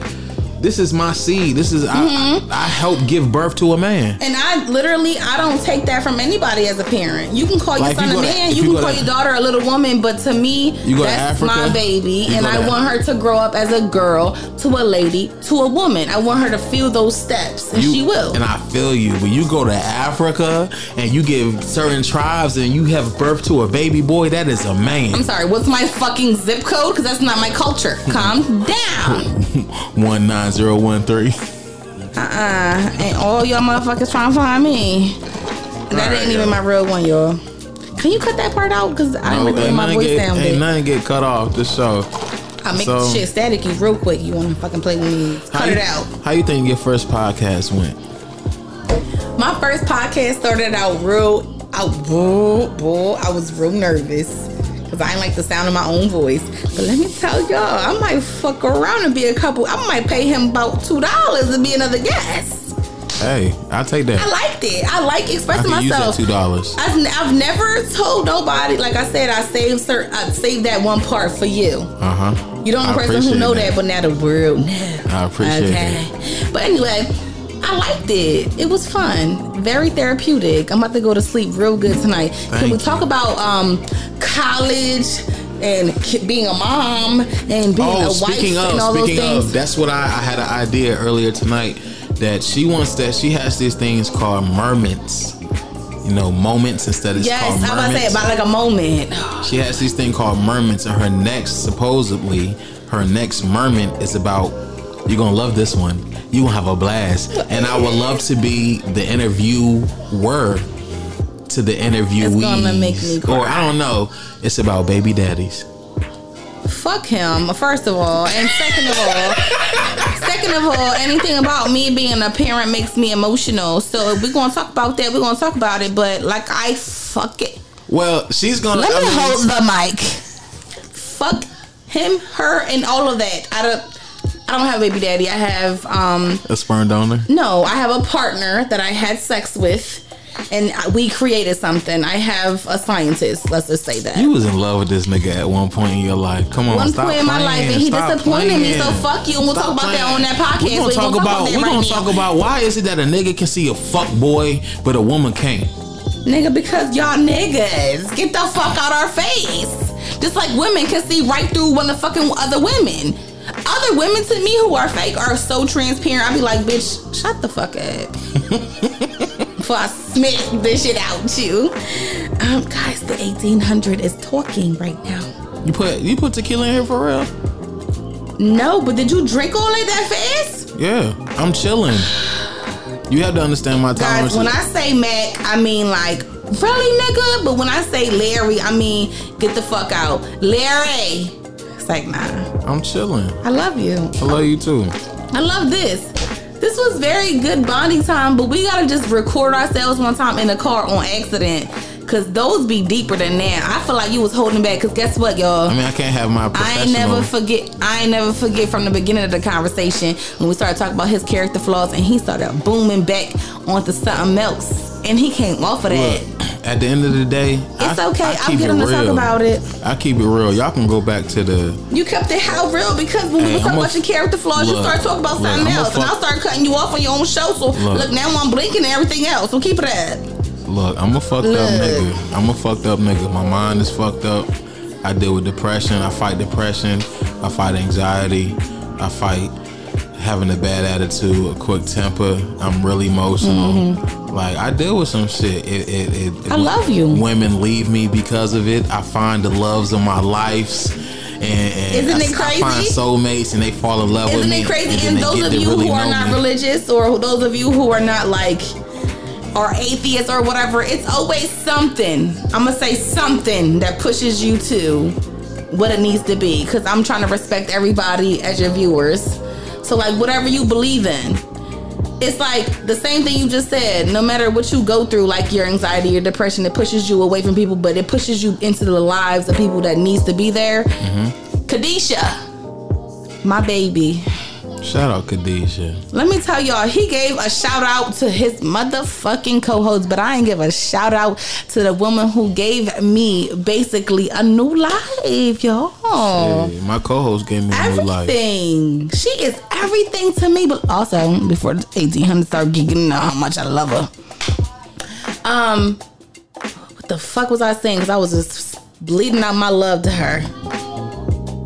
A: This is my seed. This is
B: Mm-hmm.
A: I, I help give birth to a man.
B: And I literally, I don't take that from anybody as a parent. You can call your
A: Like,
B: son
A: you
B: a
A: go to-
B: man, you
A: you
B: can call
A: to-
B: your daughter a little woman, but to me,
A: You go to
B: that's
A: Africa,
B: my baby, and I want her to grow up as a girl to a lady to a woman. I want her to feel those steps, and
A: You-
B: she will.
A: And I feel you. When you go to Africa and you give certain tribes and you have birth to a baby boy, that is a man.
B: I'm sorry, what's my fucking zip code? Because that's not my culture. Calm down.
A: One nine zero one three.
B: Uh, uh. and all y'all motherfuckers trying to find me. That
A: Alright,
B: ain't even my real one, y'all. Can you cut that part out? Because I don't the my voice
A: get,
B: sounded.
A: ain't nothing get cut off this show.
B: I make
A: So-
B: the shit staticky real quick. You want to fucking play with me? Cut
A: you-
B: it out.
A: How you think your first podcast went?
B: My first podcast started out real, out real, boy. I was real nervous because I ain't like the sound of my own voice. But let me tell y'all, I might fuck around and be a couple. I might pay him about two dollars to be another guest.
A: Hey, I'll take that.
B: I
A: that.
B: liked it. I like
A: I
B: expressing
A: can use that
B: myself.
A: two dollars.
B: I've, I've never told nobody. Like I said, I saved certain, I saved that one part for you.
A: Uh huh.
B: You the only
A: I
B: person who know
A: that.
B: that, but now the world knows.
A: I appreciate it.
B: But anyway, I liked it. It was fun. Very therapeutic. I'm about to go to sleep real good tonight. Can we
A: you.
B: talk about um college and being a mom and being
A: Oh,
B: a wife
A: speaking of,
B: and all
A: speaking
B: those things?
A: of, that's what I, I had an idea earlier tonight that she wants that she has these things called merments. You know, moments instead of
B: yes,
A: called
B: I'm about to say about like a moment.
A: She has this thing called merments, and her next, supposedly, her next merment is about. You're gonna love this one. You gonna have a blast, and I would love to be the interviewer to the interviewees.
B: It's gonna make me
A: Or. I don't know. It's about baby daddies.
B: Fuck him, first of all, and second of all, second of all, anything about me being a parent makes me emotional. So if we're gonna talk about that, we're gonna talk about it. But like I fuck it.
A: Well, she's gonna.
B: Let
A: I
B: me
A: mean,
B: hold the mic. Fuck him, her, and all of that. I don't. I don't have a baby daddy. I have um
A: a sperm donor.
B: no. I have a partner that I had sex with, and we created something. I have a scientist. Let's just say that.
A: You was in love with this nigga at one point in your life. Come on,
B: One point in my life, and he disappointed me. So fuck you, and we'll
A: Stop
B: talk about that on that podcast.
A: We're gonna
B: We
A: talk
B: gonna
A: about.
B: that
A: We're
B: right
A: gonna
B: now.
A: talk about why is it that a nigga can see a fuck boy but a woman can't?
B: Nigga, because y'all niggas get the fuck out our face. Just like women can see right through one of the fucking other women. Other women to me who are fake are so transparent. I'd be like, bitch, shut the fuck up. Before I smit this shit out you. Um, guys, the 1800 is talking right now.
A: You put you put tequila in here for real?
B: No, but did you drink all of that fast?
A: Yeah, I'm chilling. You have to understand my tolerance.
B: Guys, when I say Mac, I mean like, really, nigga? But when I say Larry, I mean, get the fuck out. Larry. Like, nah.
A: I'm chilling.
B: I love you.
A: I love you too.
B: I love this. This was very good bonding time, but we gotta just record ourselves one time in the car on accident. Cause those be deeper than that. I feel like you was holding back. Cause guess what, y'all?
A: I mean, I can't have my
B: I ain't never forget. I ain't never forget from the beginning of the conversation when we started talking about his character flaws, and he started booming back onto something else, and he came off of that.
A: Look, at the end of the day,
B: It's okay. I'll
A: keep
B: get
A: it
B: him to talk
A: real.
B: about it.
A: I keep it real. Y'all can go back to the
B: You kept it how real because when we were talking about your character flaws, you
A: look,
B: started talking about
A: look,
B: something
A: I'ma
B: else, and I started cutting you off on your own show. So
A: Look.
B: look, now I'm blinking and everything else. So keep it at.
A: Look, I'm a fucked up nigga. I'm a fucked up nigga. My mind is fucked up. I deal with depression. I fight depression. I fight anxiety. I fight having a bad attitude, a quick temper. I'm really emotional. Like I deal with some shit. It, it, it,
B: Mm-hmm. I love you.
A: Women leave me because of it. I find the loves of my lives. And, and
B: Isn't
A: I,
B: it crazy?
A: I find soulmates and they fall in love with me.
B: Isn't it crazy?
A: then
B: And those of you
A: really
B: who are not
A: me.
B: religious, or those of you who are not like or atheist or whatever, it's always something. I'm gonna say something that pushes you to what it needs to be. Cause I'm trying to respect everybody as your viewers. So like whatever you believe in. It's like the same thing you just said. No matter what you go through, like your anxiety, your depression, it pushes you away from people, but it pushes you into the lives of people that needs to be there. Mm-hmm. Kadisha, my baby.
A: Shout out Khadijah.
B: Let me tell y'all, he gave a shout out to his motherfucking co-host, but I ain't give a shout out to the woman who gave me basically a new life, y'all.
A: My co-host gave me a new life.
B: Everything. She is everything to me, but also before the 1800 start geeking out how much I love her. Um, what the fuck was I saying? Because I was just bleeding out my love to her.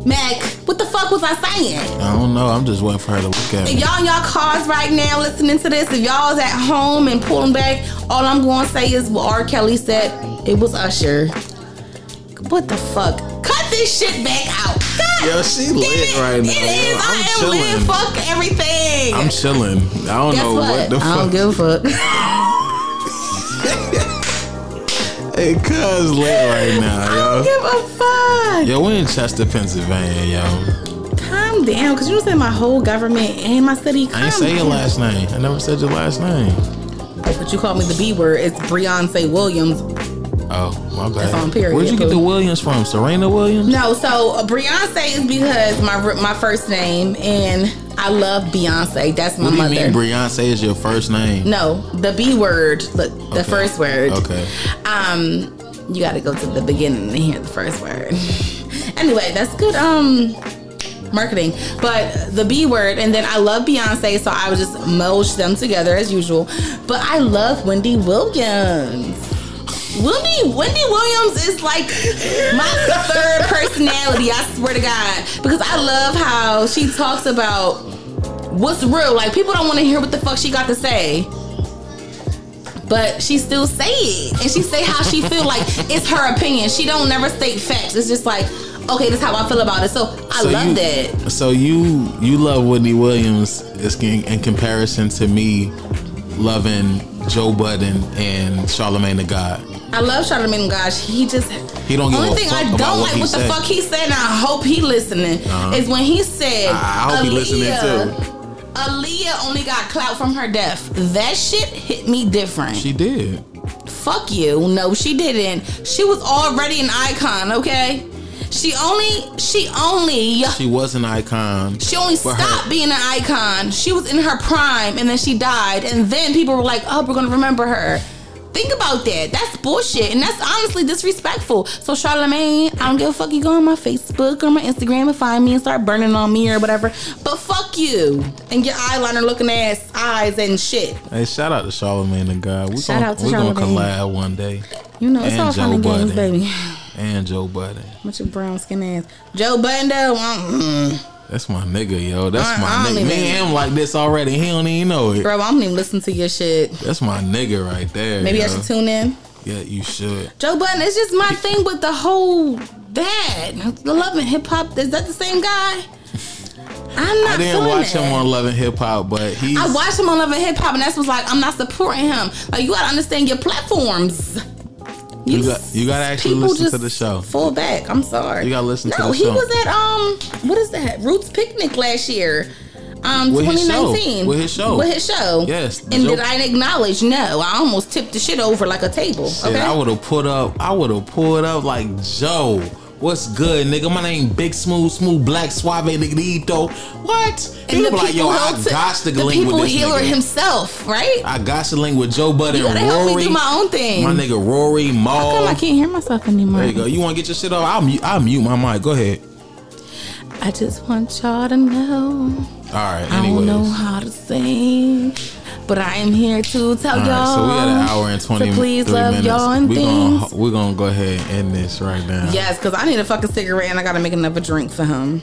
B: Mac, what the fuck was I saying?
A: I don't know. I'm just waiting for her to look at
B: If
A: me.
B: y'all in y'all cars right now listening to this, if y'all's at home and pulling back, all I'm going to say is what R. Kelly said. It was Usher. What the fuck? Cut this shit back out. God
A: Yo, she lit
B: it.
A: right now.
B: It is. I
A: I'm chilling.
B: lit. Fuck everything.
A: I'm chilling. I don't
B: Guess
A: know
B: what?
A: what, the fuck.
B: I don't give a fuck.
A: hey, cuz lit right now,
B: I don't
A: yo.
B: give a fuck.
A: Yo, we in Chester, Pennsylvania, yo.
B: Calm down, cause you don't say my whole government and my city. Calm
A: I ain't say your last name. I never said your last name.
B: But you called me the B word. It's Beyonce Williams.
A: Oh, my bad.
B: on period,
A: Where'd you get the Williams from? Serena Williams?
B: No, so uh, Beyonce is because my my first name, and I love Beyonce. That's my
A: What do you
B: mother.
A: mean Beyonce is your first name?
B: no, the B word, the, the
A: Okay.
B: first word.
A: Okay.
B: Um, you got to go to the beginning and hear the first word. anyway, that's good. Um. Marketing, but the B word, and then I love Beyonce, so I would just merge them together as usual. But I love Wendy Williams. Wendy Wendy Williams is like my third personality. I swear to God, because I love how she talks about what's real. Like people don't want to hear what the fuck she got to say, but she still say it, and she say how she feel. Like it's her opinion. She don't never state facts. It's just like okay, this is how I feel about it. So I
A: So
B: love
A: you,
B: that.
A: So you you love Whitney Williams in, in comparison to me loving Joe Budden and Charlamagne the God.
B: I love Charlamagne Gosh. He just
A: He don't give
B: only thing I don't like
A: he
B: what the fuck he said, and I hope he listening. Uh-huh. Is when he said,
A: I- I hope he listening
B: Aaliyah-
A: too.
B: Aaliyah only got clout from her death. That shit hit me different.
A: She did.
B: Fuck you. No, she didn't. She was already an icon. Okay. She only. She only.
A: She was an icon.
B: She only
A: But her-
B: stopped being an icon. She was in her prime and then she died. And then people were like, oh, we're to remember her. Think about that. That's bullshit. And that's honestly disrespectful. So, Charlamagne, I don't give a fuck. You go on my Facebook or my Instagram and find me and start burning on me or whatever. But fuck you. And your eyeliner looking ass eyes and shit.
A: Hey, shout out to Charlamagne and God. We
B: Shout
A: gonna,
B: out to
A: we gonna collab one day.
B: You know, it's
A: And
B: all fun
A: Joe
B: and games, baby.
A: And Joe Budden.
B: What's your brown skin ass? Joe Budden, though. mm,
A: That's my nigga, yo. That's
B: I-
A: my
B: I
A: nigga. Me and him like this already. He don't even know it.
B: Bro, I don't even listen to your shit.
A: That's my nigga right there.
B: Maybe
A: yo.
B: I should tune in.
A: Yeah, you should.
B: Joe Budden, it's just my thing with the whole that. The Love and Hip Hop, is that the same guy? I'm not
A: I didn't watch
B: that.
A: him on Love and Hip Hop, but he.
B: I watched him on Love and Hip Hop, and that's was like, I'm not supporting him. Like, you gotta understand your platforms.
A: You got- you gotta actually listen to the show.
B: Full back. I'm sorry.
A: You gotta listen to the show.
B: no, he was at um, what is that? Roots Picnic last year. Um,
A: With his
B: 2019.
A: With his show.
B: With his show.
A: Yes,
B: And
A: Joe-
B: did I acknowledge? No. I almost tipped the shit over like a table.
A: Shit,
B: okay.
A: I would have put up. I would have pulled up like Joe. What's good, nigga? My name Big Smooth, Smooth Black Suave Negrito. What?
B: and
A: He
B: the
A: be like, yo, I got to
B: the
A: link with this
B: healer
A: nigga.
B: himself, right?
A: I got to link with Joe Budden,
B: You gotta
A: Rory.
B: help me do my own thing.
A: My nigga Rory
B: How come I can't hear myself anymore?
A: There you go. You want to get your shit off? I'll mute, I'll mute my mic. Go ahead.
B: I just want y'all to know
A: All right.
B: I don't know how to sing, but I am here to tell
A: All
B: y'all.
A: right, so we at an hour and twenty.
B: to please love
A: minutes.
B: y'all and
A: we
B: things.
A: Gonna, we're gonna go ahead and end this right now.
B: Yes, because I need a fucking cigarette and I gotta make another drink for him.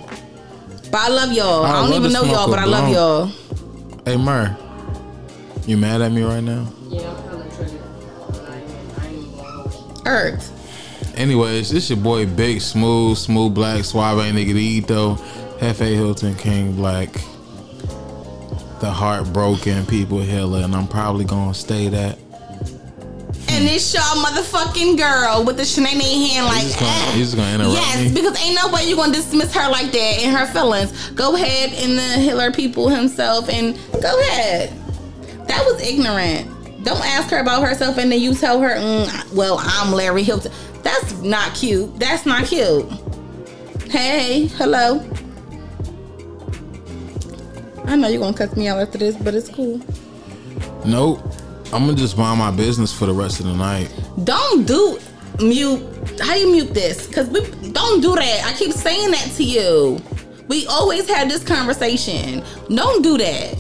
B: But I love y'all. I,
A: I
B: don't even know y'all, but I love y'all.
A: Hey Myrrh, you mad at me right now?
C: Yeah, I'm kind of triggered. But I ain't, I ain't gonna-
B: Earth.
A: Anyways, this your boy Big Smooth, Smooth Black, Suave Negrito, Hefe Hilton, King Black, the heartbroken people healer, and I'm probably gonna stay that.
B: and it's your motherfucking girl with the shenanigan hand like
A: just gonna-
B: eh.
A: gonna interrupt
B: yes
A: me?
B: because ain't no way you gonna dismiss her like that in her feelings. Go ahead and the hitler people himself and go ahead. That was ignorant. Don't ask her about herself and then you tell her mm, well i'm larry hilton. That's not cute. That's not cute. Hey hello I know you're gonna cut me out after this, but it's cool.
A: Nope. I'm gonna just mind my business for the rest of the night.
B: Don't do mute. How you mute this? Cause we don't do that. I keep saying that to you. We always have this conversation. Don't do that.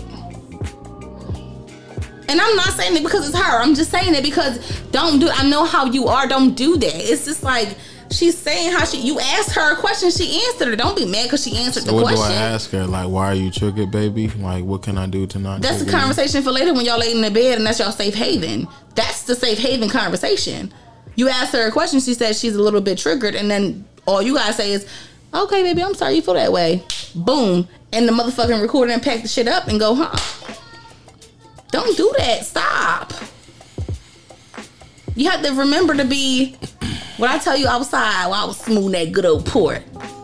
B: And I'm not saying it because it's her. I'm just saying it because don't do. I know how you are. Don't do that. It's just like she's saying how she. You asked her a question. She answered it. Don't be mad because she answered the question.
A: So
B: the
A: what do. I ask her? Like, why are you triggered, baby? Like, what can I do to not?
B: That's a
A: trigger you?
B: conversation for later when y'all lay in the bed and that's y'all safe haven. That's the safe haven conversation. You ask her a question, she says she's a little bit triggered, and then all you gotta say is, "Okay, baby, I'm sorry you feel that way." Boom, and the motherfucking recorder and pack the shit up and go home. Don't do that. Stop. You have to remember to be what I tell you outside while I was smoothing that good old port.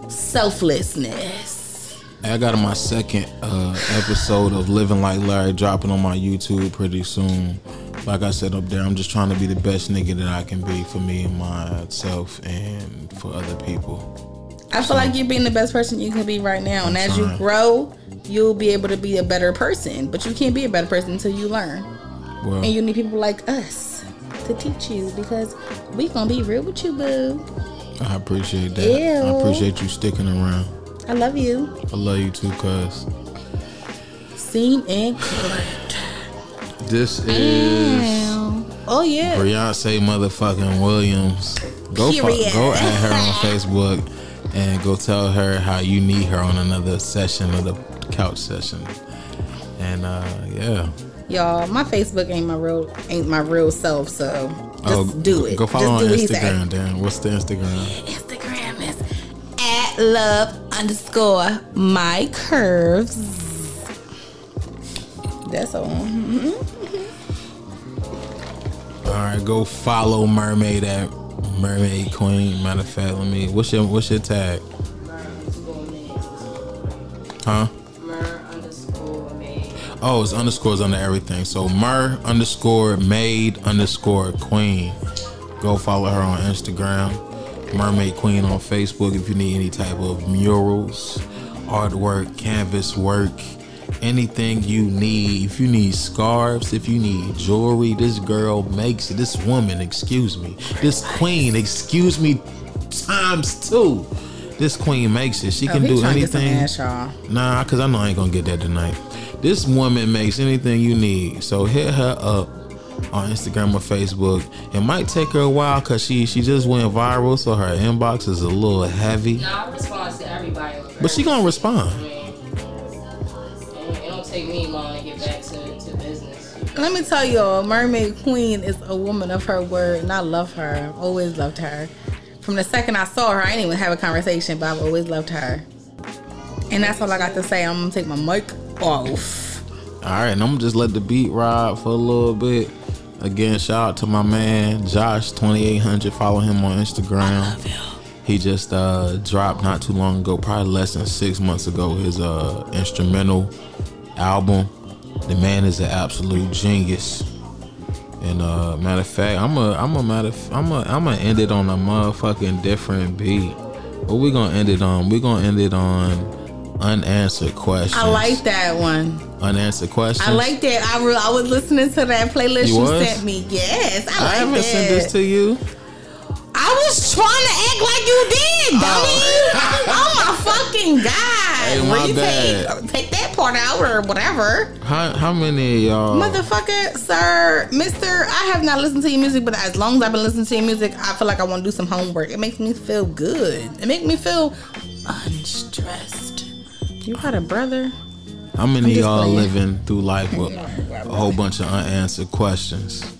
B: Selflessness.
A: I got my second uh, episode of Living Like Larry dropping on my YouTube pretty soon. Like I said up there, I'm just trying to be the best nigga that I can be for me and myself and for other people.
B: I feel like you're being the best person you can be right now. And as you grow, you'll be able to be a better person. But you can't be a better person until you learn.
A: Well,
B: And you need people like us to teach you because we gonna be real with you, boo.
A: I appreciate that. I appreciate you sticking around.
B: I love you.
A: I love you too, cuz.
B: Seen and cut.
A: This is
B: Oh yeah.
A: Beyonce motherfucking Williams. Go go at her on Facebook and go tell her how you need her on another session of the couch session. And uh yeah.
B: Y'all, my Facebook ain't my real ain't my real self, so just oh, do it.
A: Go follow
B: just
A: on
B: do what he say.
A: Instagram, Dan. What's the Instagram?
B: Instagram is at love underscore my curves. That's all.
A: All right, go follow Mermaid at Mermaid Queen. Matter of fact, let me. What's your What's your tag? Huh? Oh, it's underscores under everything. So Mer underscore Maid underscore Queen. Go follow her on Instagram. Mermaid Queen on Facebook. If you need any type of murals, artwork, canvas work, anything you need. If you need scarves, if you need jewelry, this girl makes it. This woman, excuse me. This queen, excuse me, times two. This queen makes it. She
B: Oh,
A: can do
B: trying to get some
A: anything.
B: ass, y'all.
A: Nah, cause I know I ain't gonna get that tonight. This woman makes anything you need. So hit her up on Instagram or Facebook. It might take her a while cause she she just went viral, so her inbox is a little heavy.
C: Nah, I respond to everybody.
A: But she gonna respond.
C: It it don't take me long to get back to, to business.
B: Let me tell y'all, Mermaid Queen is a woman of her word, and I love her. I've always loved her. From the second I saw her, I didn't even have a conversation, but I've always loved her. And that's all I got to say. I'm gonna take my mic off.
A: Alright, and I'm just let the beat ride for a little bit. Again, shout out to my man Josh twenty eight hundred. Follow him on Instagram. He just uh, dropped not too long ago, probably less than six months ago, his uh, instrumental album. The man is an absolute genius. And uh, matter of fact, I'm a, I'm a matter, of, I'm a, I'm gonna end it on a motherfucking different beat. What we gonna end it on? We gonna end it on unanswered questions.
B: I like that one.
A: unanswered questions.
B: I like that. I re- I was listening to that playlist
A: You
B: you, sent me. Yes, I,
A: I
B: like
A: haven't
B: that.
A: sent this to you.
B: I was trying to act like you did, oh. dummy. Oh, my fucking god!
A: Hey,
B: Well,
A: my
B: you
A: bad.
B: Take, take that part out or whatever.
A: How how many of y'all?
B: Motherfucker, sir, mister, I have not listened to your music, but as long as I've been listening to your music, I feel like I want to do some homework. It makes me feel good. It makes me feel unstressed. You had a brother?
A: how many of y'all
B: playing.
A: living through life with a whole bunch of unanswered questions?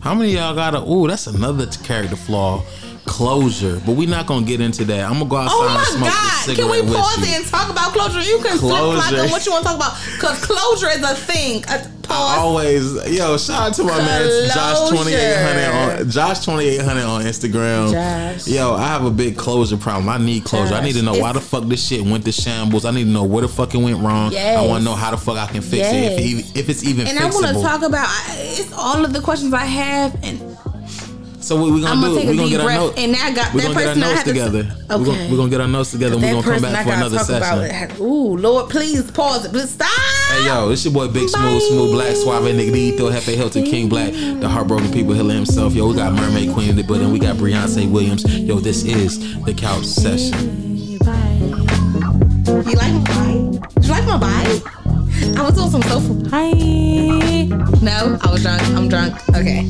A: How many of y'all got a? Ooh, that's another character flaw. Closure, but we not gonna get into that. I'm gonna go outside
B: Oh
A: and
B: my
A: smoke
B: god!
A: this
B: Can we
A: cigarette
B: pause it and talk about closure? You can flip flop on what you want to talk about because closure is a thing. Uh,
A: I always yo shout out to my man Josh twenty eight hundred on Josh twenty eight hundred on Instagram.
B: Josh.
A: Yo, I have a big closure problem. I need closure.
B: Josh.
A: I need to know why the fuck this shit went to shambles. I need to know where the fuck it went wrong. I want to know how the fuck I can fix it if, it, if it's even
B: And I want to talk about it's all of the questions I have, and
A: so what we gonna
B: I'm
A: do?
B: gonna take
A: we
B: a
A: gonna get our
B: breath.
A: notes.
B: And now I got
A: we
B: that
A: gonna get our
B: person I
A: notes
B: had to-
A: together. We're gonna, we gonna get our notes together. And
B: We're
A: gonna come back for another session.
B: Ooh, Lord, please pause it. Please stop.
A: Hey yo, it's your boy Big Smooth,
B: Bye.
A: Smooth Black, Suave, Nigga Hefe Hilton, King Black, the Heartbroken People Healer himself. Yo, we got Mermaid Queen in the building. We got Beyonce Williams. Yo, this is the Couch Session.
B: You like my bite? Did you like my bite? I was on some sofa. Hi. No, I was drunk. I'm drunk. Okay.